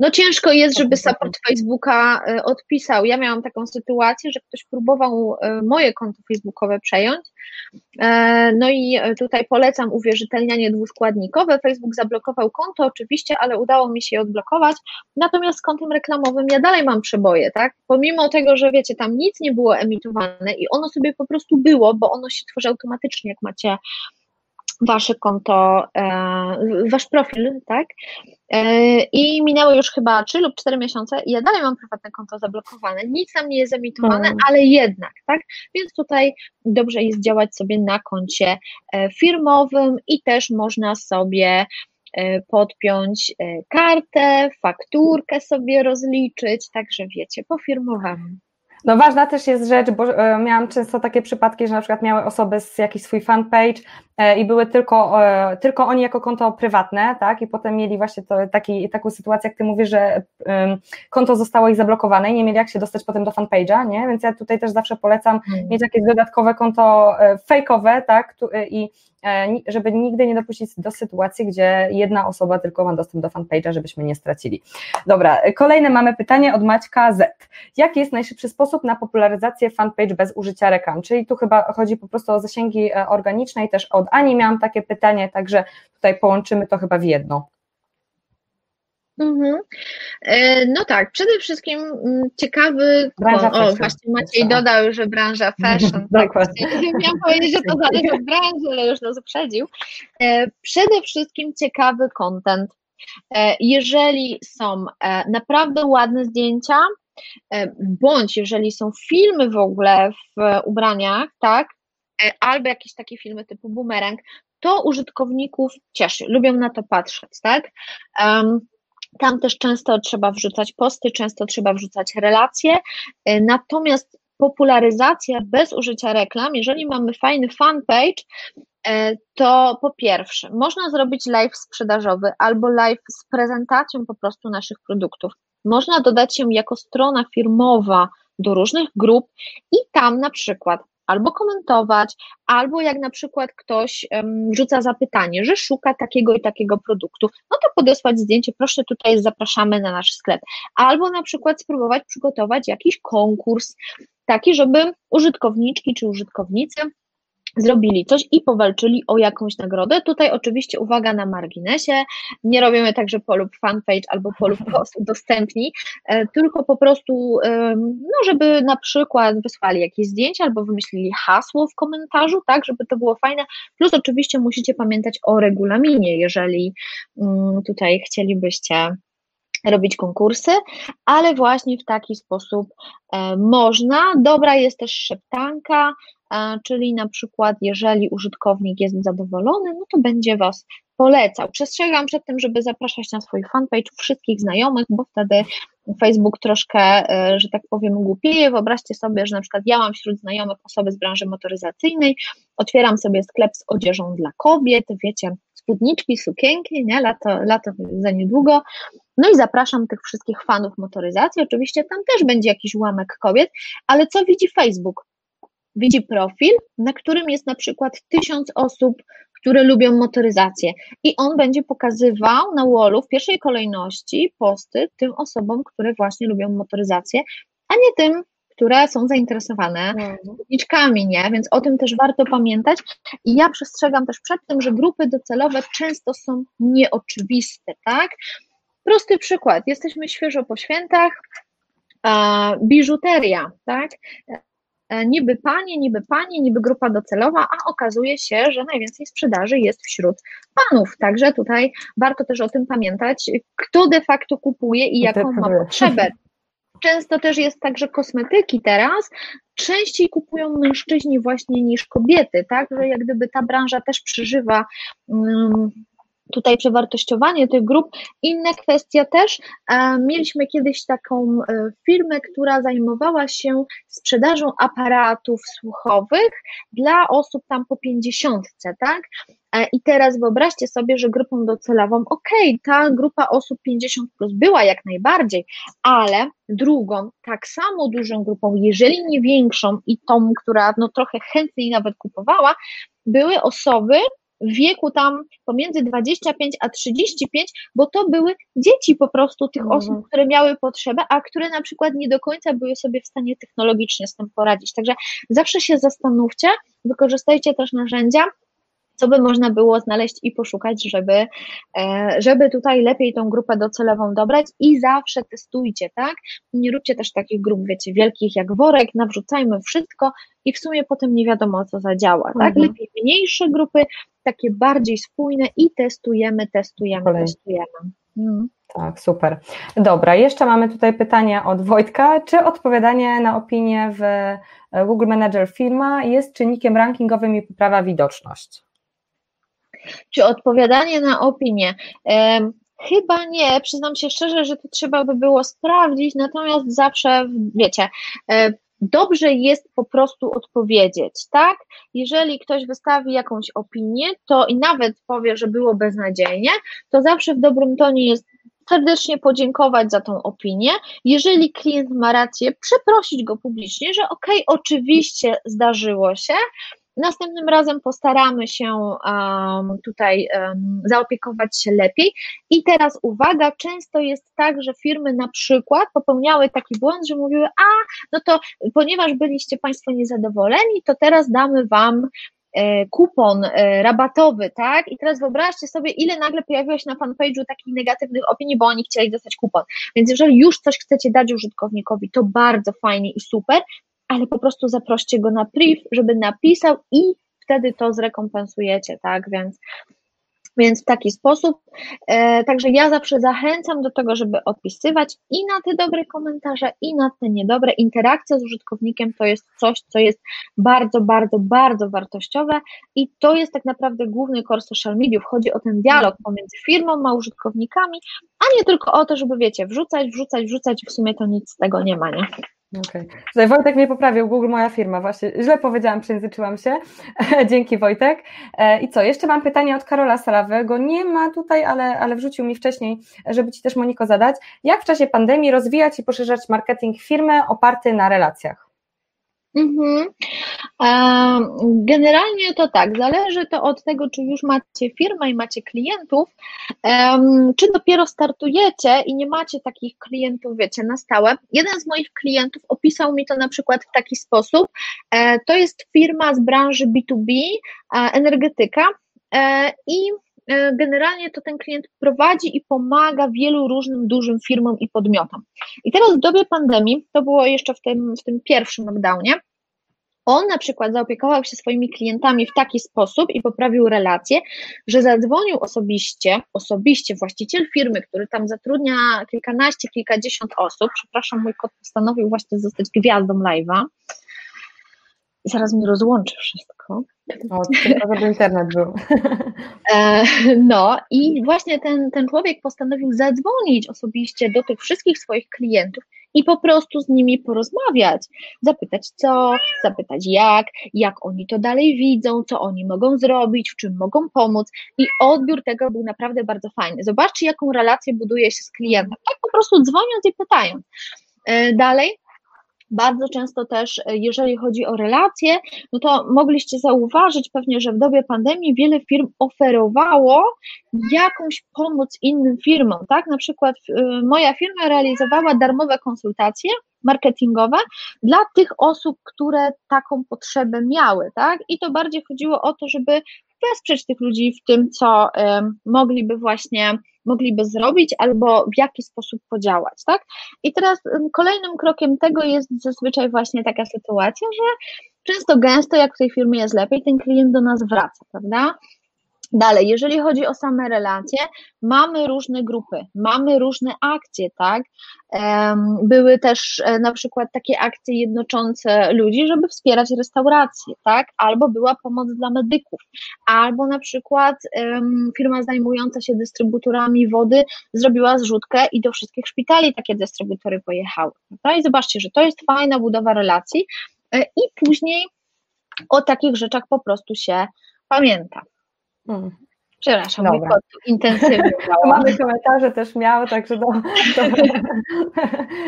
no ciężko jest, żeby support Facebooka e, odpisał. Ja miałam taką sytuację, że ktoś próbował e, moje konto facebookowe przejąć. E, no i tutaj polecam uwierzytelnianie dwuskładnikowe. Facebook zablokował konto oczywiście, ale udało mi się je odblokować. Natomiast z kontem reklamowym ja dalej mam przeboje, tak? Pomimo tego, że wiecie, tam nic nie było emitowane i ono sobie po prostu było, bo ono się tworzy automatycznie, jak macie wasze konto, e, wasz profil, tak? E, I minęły już chyba 3 lub 4 miesiące i ja dalej mam prywatne konto zablokowane, nic tam nie jest emitowane, hmm. ale jednak, tak? Więc tutaj dobrze jest działać sobie na koncie e, firmowym i też można sobie podpiąć kartę, fakturkę sobie rozliczyć, także wiecie, po firmowemu. No ważna też jest rzecz, bo e, miałam często takie przypadki, że na przykład miały osoby z jakiś swój fanpage e, i były tylko, e, tylko oni jako konto prywatne, tak, i potem mieli właśnie to, taki, taką sytuację, jak ty mówisz, że konto zostało ich zablokowane i nie mieli jak się dostać potem do fanpage'a, nie, więc ja tutaj też zawsze polecam hmm. mieć jakieś dodatkowe konto fejkowe, tak, i żeby nigdy nie dopuścić do sytuacji, gdzie jedna osoba tylko ma dostęp do fanpage'a, żebyśmy nie stracili. Dobra, kolejne mamy pytanie od Maćka Z. Jaki jest najszybszy sposób na popularyzację fanpage bez użycia reklam? Czyli tu chyba chodzi po prostu o zasięgi e, organiczne i też od Ani miałam takie pytanie, także tutaj połączymy to chyba w jedno. Mhm. E, no tak, przede wszystkim mm, ciekawy. Branża o, fashion. właśnie Maciej dodał, że branża [laughs] fashion. Tak, Dokładnie. Tak, miałam powiedzieć, że to zależy od branży, ale już nas uprzedził. E, przede wszystkim ciekawy content. E, jeżeli są naprawdę ładne zdjęcia, bądź jeżeli są filmy w ogóle w ubraniach, tak, albo jakieś takie filmy typu boomerang, to użytkowników cieszy, lubią na to patrzeć, tak? Um, tam też często trzeba wrzucać posty, często trzeba wrzucać relacje, y, natomiast popularyzacja bez użycia reklam, jeżeli mamy fajny fanpage, y, to po pierwsze, można zrobić live sprzedażowy albo live z prezentacją po prostu naszych produktów. Można dodać się jako strona firmowa do różnych grup i tam na przykład albo komentować, albo jak na przykład ktoś wrzuca zapytanie, że szuka takiego i takiego produktu, no to podesłać zdjęcie, proszę tutaj zapraszamy na nasz sklep, albo na przykład spróbować przygotować jakiś konkurs, taki, żeby użytkowniczki czy użytkownicy zrobili coś i powalczyli o jakąś nagrodę. Tutaj oczywiście uwaga na marginesie, nie robimy tak, że polub fanpage albo polub [laughs] post udostępnij, e, tylko po prostu, no żeby na przykład wysłali jakieś zdjęcia albo wymyślili hasło w komentarzu, tak, żeby to było fajne, plus oczywiście musicie pamiętać o regulaminie, jeżeli mm, tutaj chcielibyście robić konkursy, ale właśnie w taki sposób e, można. Dobra jest też szeptanka, czyli na przykład jeżeli użytkownik jest zadowolony, no to będzie Was polecał. Przestrzegam przed tym, żeby zapraszać na swój fanpage wszystkich znajomych, bo wtedy Facebook troszkę, e, że tak powiem, głupieje. Wyobraźcie sobie, że na przykład ja mam wśród znajomych osoby z branży motoryzacyjnej, otwieram sobie sklep z odzieżą dla kobiet, wiecie, spódniczki, sukienki, nie? Lato, lato za niedługo. No i zapraszam tych wszystkich fanów motoryzacji. Oczywiście tam też będzie jakiś ułamek kobiet, ale co widzi Facebook? widzi profil, na którym jest na przykład tysiąc osób, które lubią motoryzację i on będzie pokazywał na wallu w pierwszej kolejności posty tym osobom, które właśnie lubią motoryzację, a nie tym, które są zainteresowane liczkami, nie? Więc o tym też warto pamiętać. I ja przestrzegam też przed tym, że grupy docelowe często są nieoczywiste, tak? Prosty przykład. Jesteśmy świeżo po świętach, biżuteria, tak? E, niby panie, niby panie, niby grupa docelowa, a okazuje się, że najwięcej sprzedaży jest wśród panów. Także tutaj warto też o tym pamiętać, kto de facto kupuje i jaką ma potrzebę. Często też jest tak, że kosmetyki teraz częściej kupują mężczyźni właśnie niż kobiety, tak? Że jak gdyby ta branża też przeżywa um, tutaj przewartościowanie tych grup. Inna kwestia też, mieliśmy kiedyś taką e, firmę, która zajmowała się sprzedażą aparatów słuchowych dla osób tam po pięćdziesiątce, tak? E, I teraz wyobraźcie sobie, że grupą docelową, okej, okay, ta grupa osób 50 plus była jak najbardziej, ale drugą, tak samo dużą grupą, jeżeli nie większą i tą, która no trochę chętniej nawet kupowała, były osoby, wieku tam pomiędzy 25 a 35, bo to były dzieci po prostu tych mhm. osób, które miały potrzebę, a które na przykład nie do końca były sobie w stanie technologicznie z tym poradzić. Także zawsze się zastanówcie, wykorzystajcie też narzędzia, co by można było znaleźć i poszukać, żeby, e, żeby tutaj lepiej tą grupę docelową dobrać i zawsze testujcie, tak? Nie róbcie też takich grup, wiecie, wielkich jak worek, nawrzucajmy wszystko i w sumie potem nie wiadomo, co zadziała, tak? Mhm. Lepiej mniejsze grupy, takie bardziej spójne i testujemy, testujemy, testujemy. Mhm. Tak, super. Dobra, jeszcze mamy tutaj pytanie od Wojtka. Czy odpowiadanie na opinię w Google Manager Firma jest czynnikiem rankingowym i poprawa widoczność? Czy odpowiadanie na opinię? Chyba nie, przyznam się szczerze, że to trzeba by było sprawdzić, natomiast zawsze, wiecie, e, dobrze jest po prostu odpowiedzieć, tak? Jeżeli ktoś wystawi jakąś opinię, to i nawet powie, że było beznadziejnie, to zawsze w dobrym tonie jest serdecznie podziękować za tą opinię. Jeżeli klient ma rację, przeprosić go publicznie, że ok, oczywiście zdarzyło się, Następnym razem postaramy się tutaj zaopiekować się lepiej. I teraz uwaga, często jest tak, że firmy na przykład popełniały taki błąd, że mówiły, a no to ponieważ byliście Państwo niezadowoleni, to teraz damy Wam e, kupon e, rabatowy, tak? I teraz wyobraźcie sobie, ile nagle pojawiło się na fanpage'u takich negatywnych opinii, bo oni chcieli dostać kupon. Więc jeżeli już coś chcecie dać użytkownikowi, to bardzo fajnie i super, ale po prostu zaproście go na priv, żeby napisał i wtedy to zrekompensujecie, tak? Więc więc w taki sposób, e, także ja zawsze zachęcam do tego, żeby odpisywać i na te dobre komentarze, i na te niedobre. Interakcja z użytkownikiem to jest coś, co jest bardzo, bardzo, bardzo wartościowe i to jest tak naprawdę główny core social mediów. Chodzi o ten dialog pomiędzy firmą a użytkownikami, a nie tylko o to, żeby wiecie, wrzucać, wrzucać, wrzucać w sumie to nic z tego nie ma, nie? Okej. Okay. Wojtek mnie poprawił, Google moja firma, właśnie źle powiedziałam, przejęzyczyłam się. [laughs] Dzięki Wojtek. E, I co, jeszcze mam pytanie od Karola Salawy, go nie ma tutaj, ale, ale wrzucił mi wcześniej, żeby Ci też Moniko zadać. Jak w czasie pandemii rozwijać i poszerzać marketing firmy oparty na relacjach? Mhm. Generalnie to tak, zależy to od tego, czy już macie firmę i macie klientów, czy dopiero startujecie i nie macie takich klientów, wiecie, na stałe. Jeden z moich klientów opisał mi to na przykład w taki sposób. E, to jest firma z branży B2B, energetyka e, i e, generalnie to ten klient prowadzi i pomaga wielu różnym dużym firmom i podmiotom. I teraz w dobie pandemii, to było jeszcze w tym, w tym pierwszym lockdownie, on na przykład zaopiekował się swoimi klientami w taki sposób i poprawił relacje, że zadzwonił osobiście, osobiście właściciel firmy, który tam zatrudnia kilkanaście, kilkadziesiąt osób, przepraszam, mój kot postanowił właśnie zostać gwiazdą live'a i zaraz mi rozłączy wszystko. O, tylko żeby internet był. [laughs] E, no i właśnie ten, ten człowiek postanowił zadzwonić osobiście do tych wszystkich swoich klientów i po prostu z nimi porozmawiać, zapytać co, zapytać jak, jak oni to dalej widzą, co oni mogą zrobić, w czym mogą pomóc i odbiór tego był naprawdę bardzo fajny. Zobaczcie, jaką relację buduje się z klientem, tak po prostu dzwoniąc i pytając. E, dalej, bardzo często też, e, jeżeli chodzi o relacje, no to mogliście zauważyć pewnie, że w dobie pandemii wiele firm oferowało jakąś pomoc innym firmom, tak? Na przykład e, moja firma realizowała darmowe konsultacje marketingowe dla tych osób, które taką potrzebę miały, tak? I to bardziej chodziło o to, żeby wesprzeć tych ludzi w tym, co mogliby właśnie mogliby zrobić albo w jaki sposób podziałać, tak? I teraz kolejnym krokiem tego jest zazwyczaj właśnie taka sytuacja, że często gęsto, jak w tej firmie jest lepiej, ten klient do nas wraca, prawda? Dalej, jeżeli chodzi o same relacje, mamy różne grupy, mamy różne akcje, tak? Były też e, na przykład takie akcje jednoczące ludzi, żeby wspierać restauracje, tak? Albo była pomoc dla medyków, albo na przykład firma zajmująca się dystrybutorami wody zrobiła zrzutkę i do wszystkich szpitali takie dystrybutory pojechały. Prawda? I zobaczcie, że to jest fajna budowa relacji e, i później o takich rzeczach po prostu się pamięta. Hmm. Przepraszam, Dobra. mój kot intensywnie [laughs] Mamy komentarze też miał, także do, do [laughs]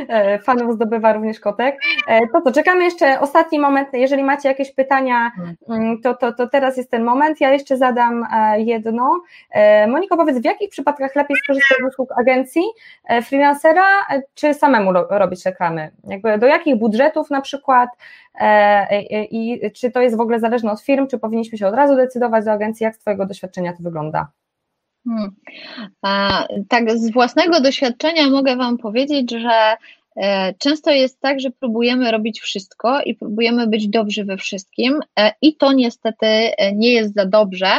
e, fanów zdobywa również kotek. E, to co, czekamy jeszcze ostatni moment, jeżeli macie jakieś pytania, mm, to, to, to teraz jest ten moment, ja jeszcze zadam e, jedno. Moniko, powiedz, w jakich przypadkach lepiej skorzystać z usług agencji freelancera, czy samemu robić reklamy? Jakby do jakich budżetów na przykład i czy to jest w ogóle zależne od firm, czy powinniśmy się od razu decydować do agencji, jak z Twojego doświadczenia to wygląda? Wygląda? Hmm. A, tak, z własnego doświadczenia mogę Wam powiedzieć, że e, Często jest tak, że próbujemy robić wszystko i próbujemy być dobrzy we wszystkim, e, i to niestety e, nie jest za dobrze,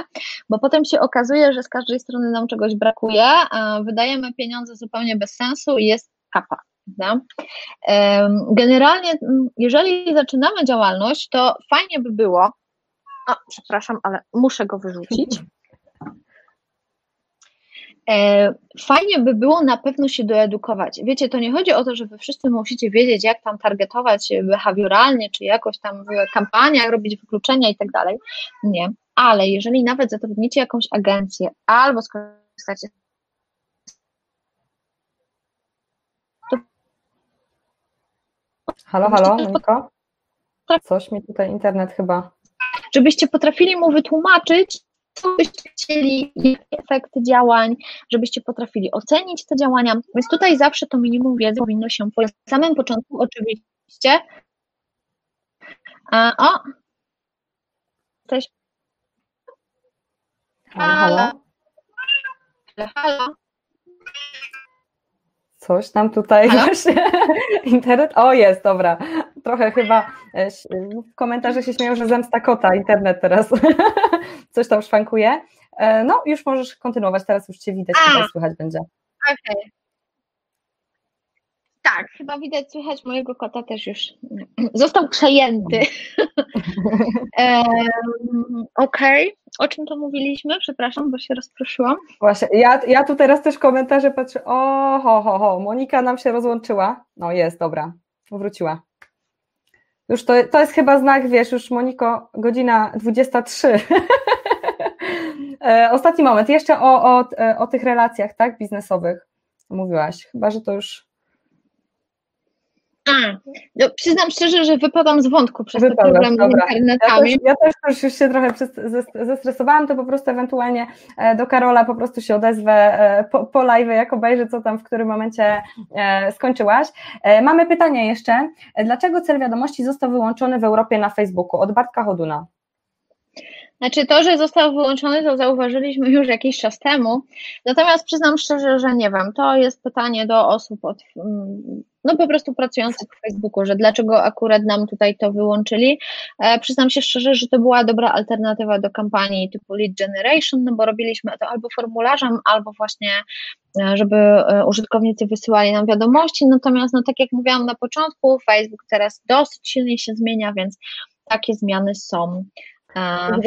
bo potem się okazuje, że z każdej strony nam czegoś brakuje, wydajemy pieniądze zupełnie bez sensu i jest kapa. Generalnie, jeżeli zaczynamy działalność, to fajnie by było, o, przepraszam, ale muszę go wyrzucić. E, fajnie by było na pewno się doedukować. Wiecie, to nie chodzi o to, że wy wszyscy musicie wiedzieć, jak tam targetować behawioralnie, czy jakoś tam w kampaniach robić wykluczenia i tak dalej. Nie. Ale jeżeli nawet zatrudnicie jakąś agencję albo skorzystacie Halo, halo, Moniko? Coś mi tutaj internet chyba. Żebyście potrafili mu wytłumaczyć, co byście chcieli, jakie efekty działań, żebyście potrafili ocenić te działania. Więc tutaj zawsze to minimum wiedzy powinno się pojawić. Na samym początku oczywiście. A, o! Coś. Halo, halo. Halo. Coś tam tutaj Halo? właśnie. [laughs] Internet. O, jest, dobra. Trochę chyba e, w komentarzach się śmieją, że zemsta kota, internet teraz [laughs] coś tam szwankuje. E, no, już możesz kontynuować, teraz już Cię widać, tutaj słychać będzie. Okej. Okay. Tak, chyba widać, słychać mojego kota też już [clears throat] został przejęty. [laughs] Okej, okay. o czym to mówiliśmy? Przepraszam, bo się rozproszyłam. Właśnie, ja, ja tu teraz też komentarze patrzę, o ho, ho, ho, Monika nam się rozłączyła. No jest, dobra, wróciła. Już to, to jest chyba znak, wiesz, już Moniko, godzina 23. [laughs] E, ostatni moment, jeszcze o, o, o tych relacjach, tak, biznesowych mówiłaś. Chyba, że to już a, no, przyznam szczerze, że wypadam z wątku przez ten problem z internetami. Ja też, ja też już się trochę zestresowałam, to po prostu ewentualnie e, do Karola po prostu się odezwę e, po, po live, jak obejrzę, co tam w którym momencie e, skończyłaś. Mamy pytanie jeszcze. Dlaczego cel wiadomości został wyłączony w Europie na Facebooku? Od Bartka Choduna. Znaczy to, że został wyłączony, to zauważyliśmy już jakiś czas temu. Natomiast przyznam szczerze, że nie wiem. To jest pytanie do osób od, mm, no po prostu pracujących w Facebooku, że dlaczego akurat nam tutaj to wyłączyli. E, przyznam się szczerze, że to była dobra alternatywa do kampanii typu Lead Generation, no bo robiliśmy to albo formularzem, albo właśnie, e, żeby e, użytkownicy wysyłali nam wiadomości. Natomiast, no tak jak mówiłam na początku, Facebook teraz dosyć silnie się zmienia, więc takie zmiany są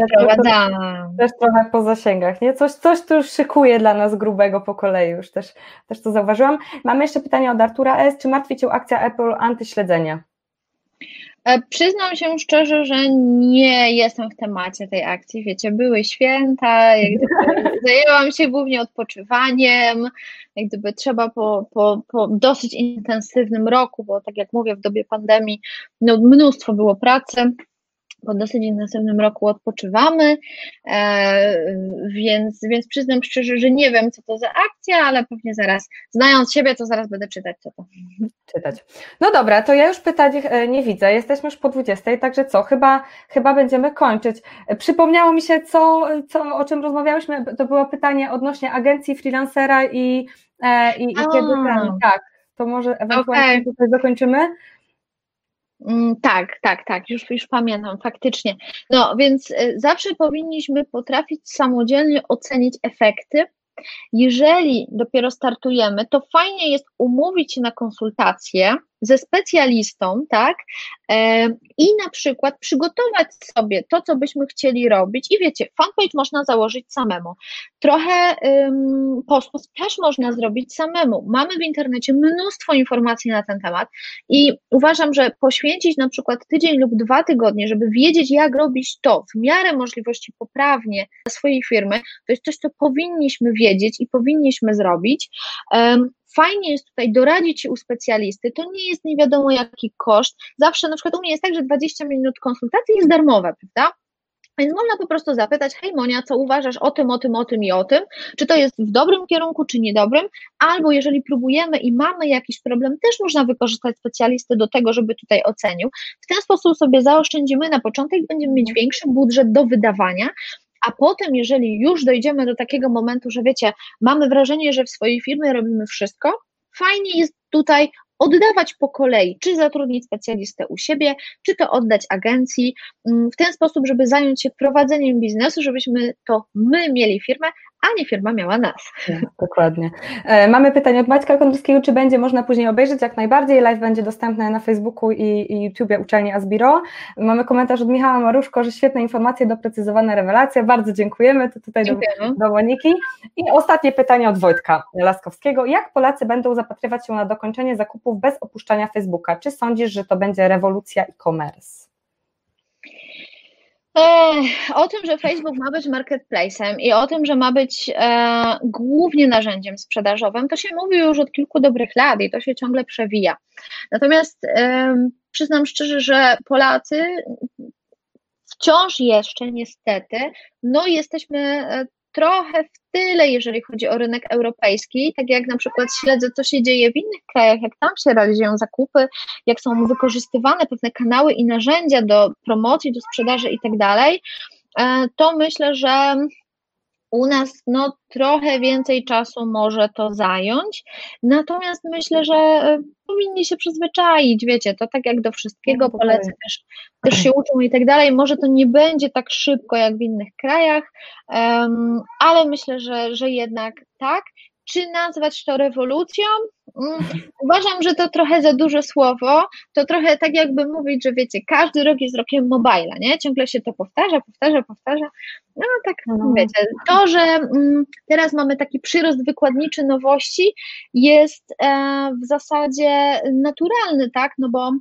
wprowadzamy. Też trochę po zasięgach, nie? Coś, coś tu już szykuje dla nas grubego po kolei, już też, też to zauważyłam. Mamy jeszcze pytanie od Artura S. Czy martwi Cię akcja Apple antyśledzenie? E, przyznam się szczerze, że nie jestem w temacie tej akcji. Wiecie, były święta, jak gdyby [laughs] zajęłam się głównie odpoczywaniem, jak gdyby trzeba po, po, po dosyć intensywnym roku, bo tak jak mówię, w dobie pandemii no, mnóstwo było pracy po dosyć intensywnym roku odpoczywamy, e, więc, więc przyznam szczerze, że nie wiem, co to za akcja, ale pewnie zaraz, znając siebie, to zaraz będę czytać, co to. Czytać. No dobra, to ja już pytań e, nie widzę, jesteśmy już po 20, także co, chyba, chyba będziemy kończyć. Przypomniało mi się, co, co, o czym rozmawiałyśmy, to było pytanie odnośnie agencji freelancera i, e, i, i kiedy ten, tak, to może ewentualnie okay. tutaj zakończymy. Mm, tak, tak, tak, już, już pamiętam, faktycznie. No więc y, zawsze powinniśmy potrafić samodzielnie ocenić efekty. Jeżeli dopiero startujemy, to fajnie jest umówić się na konsultację, ze specjalistą, tak? E, I na przykład przygotować sobie to, co byśmy chcieli robić. I wiecie, fanpage można założyć samemu. Trochę um, postów też można zrobić samemu. Mamy w internecie mnóstwo informacji na ten temat i uważam, że poświęcić na przykład tydzień lub dwa tygodnie, żeby wiedzieć, jak robić to w miarę możliwości poprawnie dla swojej firmy, to jest coś, co powinniśmy wiedzieć i powinniśmy zrobić. Um, fajnie jest tutaj doradzić się u specjalisty, to nie jest nie wiadomo jaki koszt, zawsze na przykład u mnie jest tak, że 20 minut konsultacji jest darmowe, prawda? Więc można po prostu zapytać, hej Monia, co uważasz o tym, o tym, o tym i o tym, czy to jest w dobrym kierunku, czy niedobrym, albo jeżeli próbujemy i mamy jakiś problem, też można wykorzystać specjalisty do tego, żeby tutaj ocenił. W ten sposób sobie zaoszczędzimy na początek, będziemy mieć większy budżet do wydawania, a potem, jeżeli już dojdziemy do takiego momentu, że wiecie, mamy wrażenie, że w swojej firmie robimy wszystko, fajnie jest tutaj oddawać po kolei, czy zatrudnić specjalistę u siebie, czy to oddać agencji, mm, w ten sposób, żeby zająć się prowadzeniem biznesu, żebyśmy to my mieli firmę, a nie firma miała nas. Tak, dokładnie. E, mamy pytanie od Maćka Kondrowskiego, czy będzie można później obejrzeć? Jak najbardziej, live będzie dostępny na Facebooku i, i YouTubie uczelni Asbiro. Mamy komentarz od Michała Maruszko, że świetne informacje, doprecyzowane rewelacje, bardzo dziękujemy, to tutaj do, do Moniki. I ostatnie pytanie od Wojtka Laskowskiego, jak Polacy będą zapatrywać się na dokończenie zakupów bez opuszczania Facebooka? Czy sądzisz, że to będzie rewolucja e-commerce? O tym, że Facebook ma być marketplacem i o tym, że ma być e, głównie narzędziem sprzedażowym, to się mówi już od kilku dobrych lat i to się ciągle przewija. Natomiast e, przyznam szczerze, że Polacy wciąż jeszcze niestety, no jesteśmy e, trochę w tyle, jeżeli chodzi o rynek europejski, tak jak na przykład śledzę, co się dzieje w innych krajach, jak tam się realizują zakupy, jak są wykorzystywane pewne kanały i narzędzia do promocji, do sprzedaży i tak dalej, e, to myślę, że u nas no, trochę więcej czasu może to zająć, natomiast myślę, że e, powinni się przyzwyczaić, wiecie, to tak jak do wszystkiego, no, polecę też, też się uczą i tak dalej, może to nie będzie tak szybko jak w innych krajach, um, ale myślę, że, że jednak tak, czy nazwać to rewolucją? Mm, uważam, że to trochę za duże słowo. To trochę tak jakby mówić, że wiecie, każdy rok jest rokiem mobila, nie? Ciągle się to powtarza, powtarza, powtarza. No tak, no. wiecie, to, że mm, teraz mamy taki przyrost wykładniczy nowości jest e, w zasadzie naturalny, tak? No bo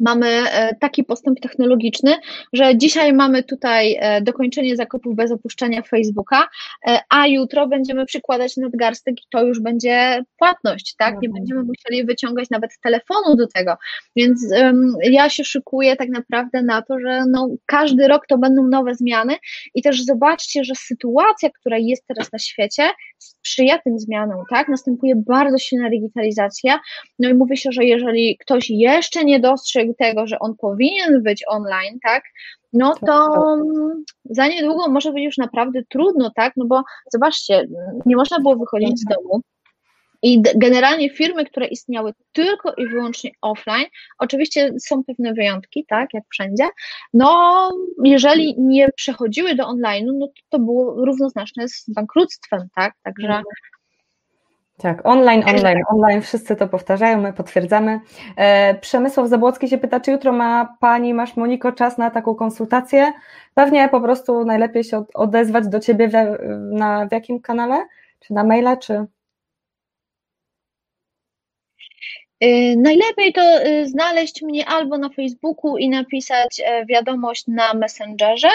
mamy e, taki postęp technologiczny, że dzisiaj mamy tutaj e, dokończenie zakupów bez opuszczenia Facebooka, e, a jutro będziemy przykładać nadgarstek i to już będzie płatność, tak? Nie mhm. będziemy musieli wyciągać nawet telefonu do tego. Więc um, ja się szykuję tak naprawdę na to, że no, każdy rok to będą nowe zmiany i też zobaczcie, że sytuacja, która jest teraz na świecie, sprzyja tym zmianom, tak? Następuje bardzo silna digitalizacja. No i mówi się, że jeżeli ktoś jeszcze nie dostrzegł tego, że on powinien być online, tak? No to tak, tak. za niedługo może być już naprawdę trudno, tak? No bo zobaczcie, nie można było wychodzić z domu. I generalnie firmy, które istniały tylko i wyłącznie offline, oczywiście są pewne wyjątki, tak, jak wszędzie, no jeżeli nie przechodziły do online'u, no to, to było równoznaczne z bankructwem, tak, także mhm. Tak, online, online, online, wszyscy to powtarzają, my potwierdzamy. E, Przemysław Zabłocki się pyta, czy jutro ma Pani, masz Moniko czas na taką konsultację? Pewnie po prostu najlepiej się odezwać do Ciebie w, na, w jakim kanale? Czy na maila, czy... Y, najlepiej to y, znaleźć mnie albo na Facebooku i napisać e, wiadomość na Messengerze,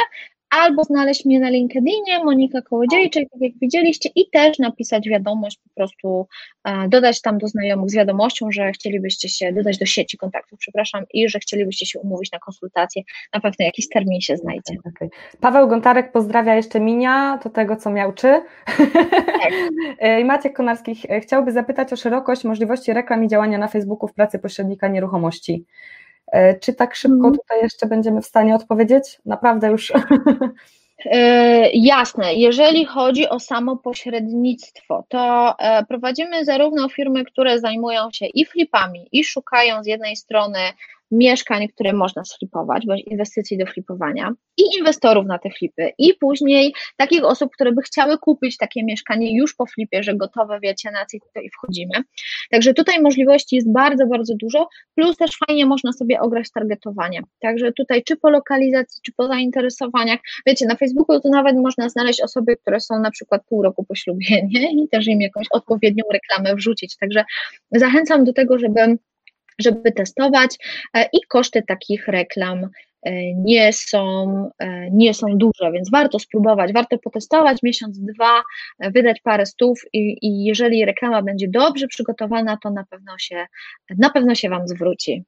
albo znaleźć mnie na LinkedInie, Monika Kołodziejczyk, tak jak widzieliście, i też napisać wiadomość, po prostu e, dodać tam do znajomych z wiadomością, że chcielibyście się dodać do sieci kontaktów, przepraszam, i że chcielibyście się umówić na konsultację. Na pewno jakiś termin się znajdzie. Okay. Paweł Gontarek pozdrawia jeszcze Minia, do tego co miał czy. Tak. [laughs] E, I Maciek Konarski chciałby zapytać o szerokość możliwości reklam i działania na Facebooku w pracy pośrednika nieruchomości. E, czy tak szybko mhm. tutaj jeszcze będziemy w stanie odpowiedzieć? Naprawdę już. E, jasne, jeżeli chodzi o samo pośrednictwo, to e, prowadzimy zarówno firmy, które zajmują się i flipami, i szukają z jednej strony mieszkań, które można slipować, bądź inwestycji do flipowania i inwestorów na te flipy i później takich osób, które by chciały kupić takie mieszkanie już po flipie, że gotowe, wiecie, na co tutaj wchodzimy. Także tutaj możliwości jest bardzo, bardzo dużo, plus też fajnie można sobie ograć targetowanie. Także tutaj czy po lokalizacji, czy po zainteresowaniach, wiecie, na Facebooku to nawet można znaleźć osoby, które są na przykład pół roku po ślubie, nie? I też im jakąś odpowiednią reklamę wrzucić. Także zachęcam do tego, żeby żeby testować e, i koszty takich reklam e, nie są, e, nie są duże, więc warto spróbować, warto potestować miesiąc, dwa, wydać parę stów i, i jeżeli reklama będzie dobrze przygotowana, to na pewno się, na pewno się Wam zwróci.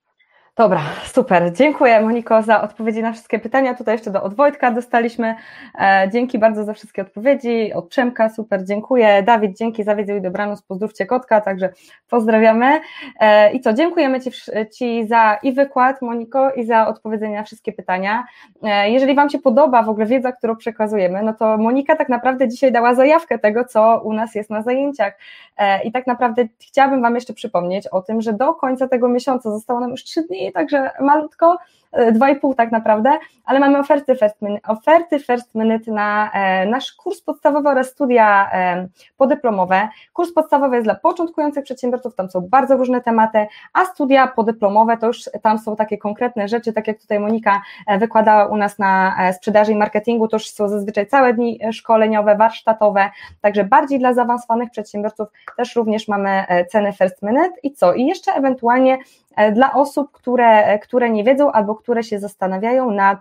Dobra, super. Dziękuję Moniko za odpowiedzi na wszystkie pytania. Tutaj jeszcze do Odwojtka dostaliśmy. E, dzięki bardzo za wszystkie odpowiedzi. Od Przemka, super, dziękuję. Dawid, dzięki za wiedzę i dobranoc. Pozdrówcie kotka, także pozdrawiamy. E, I co, dziękujemy Ci, Ci za i wykład, Moniko, i za odpowiedzenie na wszystkie pytania. E, jeżeli Wam się podoba w ogóle wiedza, którą przekazujemy, no to Monika tak naprawdę dzisiaj dała zajawkę tego, co u nas jest na zajęciach. I tak naprawdę chciałabym Wam jeszcze przypomnieć o tym, że do końca tego miesiąca zostało nam już trzy dni także malutko, e, dwa i pół tak naprawdę, ale mamy oferty first minute, oferty first minute na e, nasz kurs podstawowy oraz studia e, podyplomowe. Kurs podstawowy jest dla początkujących przedsiębiorców, tam są bardzo różne tematy, a studia podyplomowe to już tam są takie konkretne rzeczy, tak jak tutaj Monika wykładała u nas na sprzedaży i marketingu, to już są zazwyczaj całe dni szkoleniowe, warsztatowe, także bardziej dla zaawansowanych przedsiębiorców też również mamy ceny first minute i co? I jeszcze ewentualnie E, dla osób, które, e, które nie wiedzą albo które się zastanawiają nad,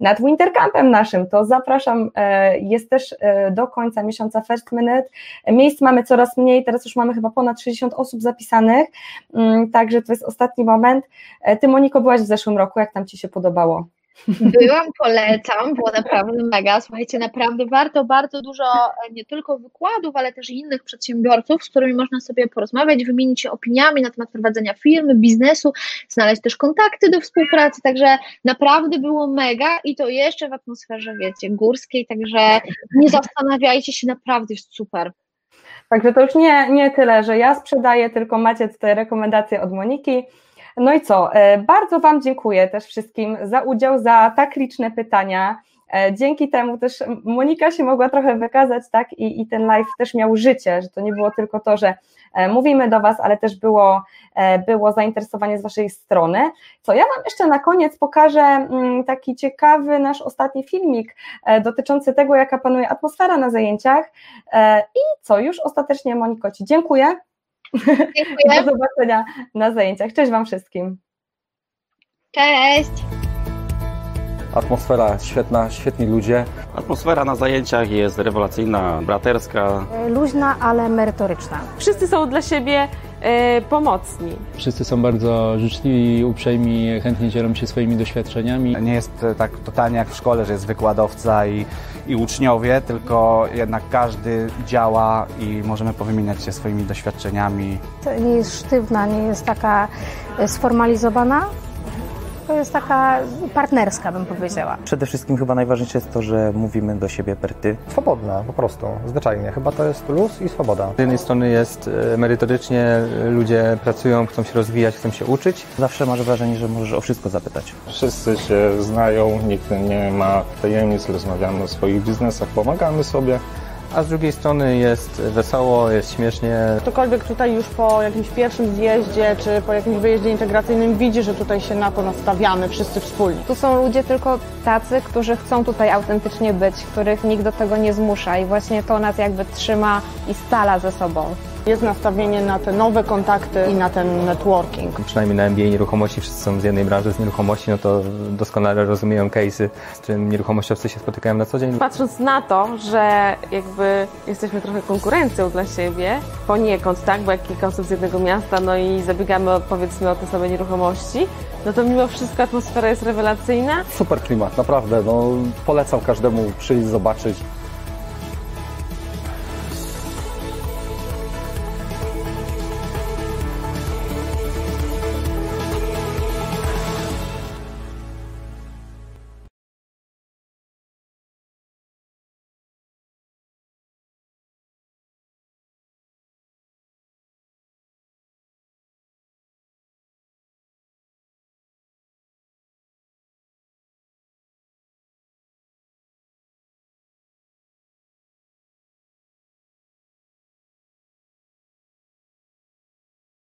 nad Wintercampem naszym, to zapraszam, e, jest też do końca miesiąca First Minute. Miejsc mamy coraz mniej, teraz już mamy chyba ponad 60 osób zapisanych, mm, także to jest ostatni moment. Ty Moniko byłaś w zeszłym roku, jak tam Ci się podobało? Byłam, polecam, było naprawdę mega. Słuchajcie, naprawdę warto bardzo dużo e, nie tylko wykładów, ale też innych przedsiębiorców, z którymi można sobie porozmawiać, wymienić się opiniami na temat prowadzenia firmy, biznesu, znaleźć też kontakty do współpracy. Także naprawdę było mega i to jeszcze w atmosferze, wiecie, górskiej. Także nie zastanawiajcie się, naprawdę jest super. Także to już nie, nie tyle, że ja sprzedaję, tylko macie tutaj rekomendacje od Moniki. No i co? E, bardzo Wam dziękuję też wszystkim za udział, za tak liczne pytania. E, dzięki temu też Monika się mogła trochę wykazać, tak? I, I ten live też miał życie, że to nie było tylko to, że e, mówimy do Was, ale też było, było zainteresowanie z Waszej strony. Co ja Wam jeszcze na koniec pokażę mm, taki ciekawy nasz ostatni filmik dotyczący tego, jaka panuje atmosfera na zajęciach. I co, już ostatecznie Moniko Ci dziękuję. Dziękuję. Do zobaczenia na zajęciach. Cześć Wam wszystkim. Cześć. Atmosfera świetna, świetni ludzie. Atmosfera na zajęciach jest rewelacyjna, braterska. Luźna, ale merytoryczna. Wszyscy są dla siebie e, pomocni. Wszyscy są bardzo życzliwi, uprzejmi, chętnie dzielą się swoimi doświadczeniami. Nie jest tak totalnie jak w szkole, że jest wykładowca i, i uczniowie, tylko jednak każdy działa i możemy powymieniać się swoimi doświadczeniami. Nie jest sztywna, nie jest taka sformalizowana, to jest taka partnerska, bym powiedziała. Przede wszystkim chyba najważniejsze jest to, że mówimy do siebie per ty. Swobodna, po prostu, zwyczajnie. Chyba to jest luz i swoboda. Z jednej strony jest e, merytorycznie, ludzie pracują, chcą się rozwijać, chcą się uczyć. Zawsze masz wrażenie, że możesz o wszystko zapytać. Wszyscy się znają, nikt nie ma tajemnic, rozmawiamy o swoich biznesach, pomagamy sobie a z drugiej strony jest wesoło, jest śmiesznie. Ktokolwiek tutaj już po jakimś pierwszym zjeździe czy po jakimś wyjeździe integracyjnym widzi, że tutaj się na to nastawiamy wszyscy wspólnie. Tu są ludzie tylko tacy, którzy chcą tutaj autentycznie być, których nikt do tego nie zmusza i właśnie to nas jakby trzyma i stala ze sobą. Jest nastawienie na te nowe kontakty i na ten networking. Przynajmniej na MBA nieruchomości wszyscy są z jednej branży, z nieruchomości, no to doskonale rozumieją case'y, z czym nieruchomościowcy się spotykają na co dzień. Patrząc na to, że jakby jesteśmy trochę konkurencją dla siebie, poniekąd, tak, bo jak kilka osób z jednego miasta, no i zabiegamy powiedzmy o te same nieruchomości, no to mimo wszystko atmosfera jest rewelacyjna. Super klimat, naprawdę. No, polecam każdemu przyjść, zobaczyć.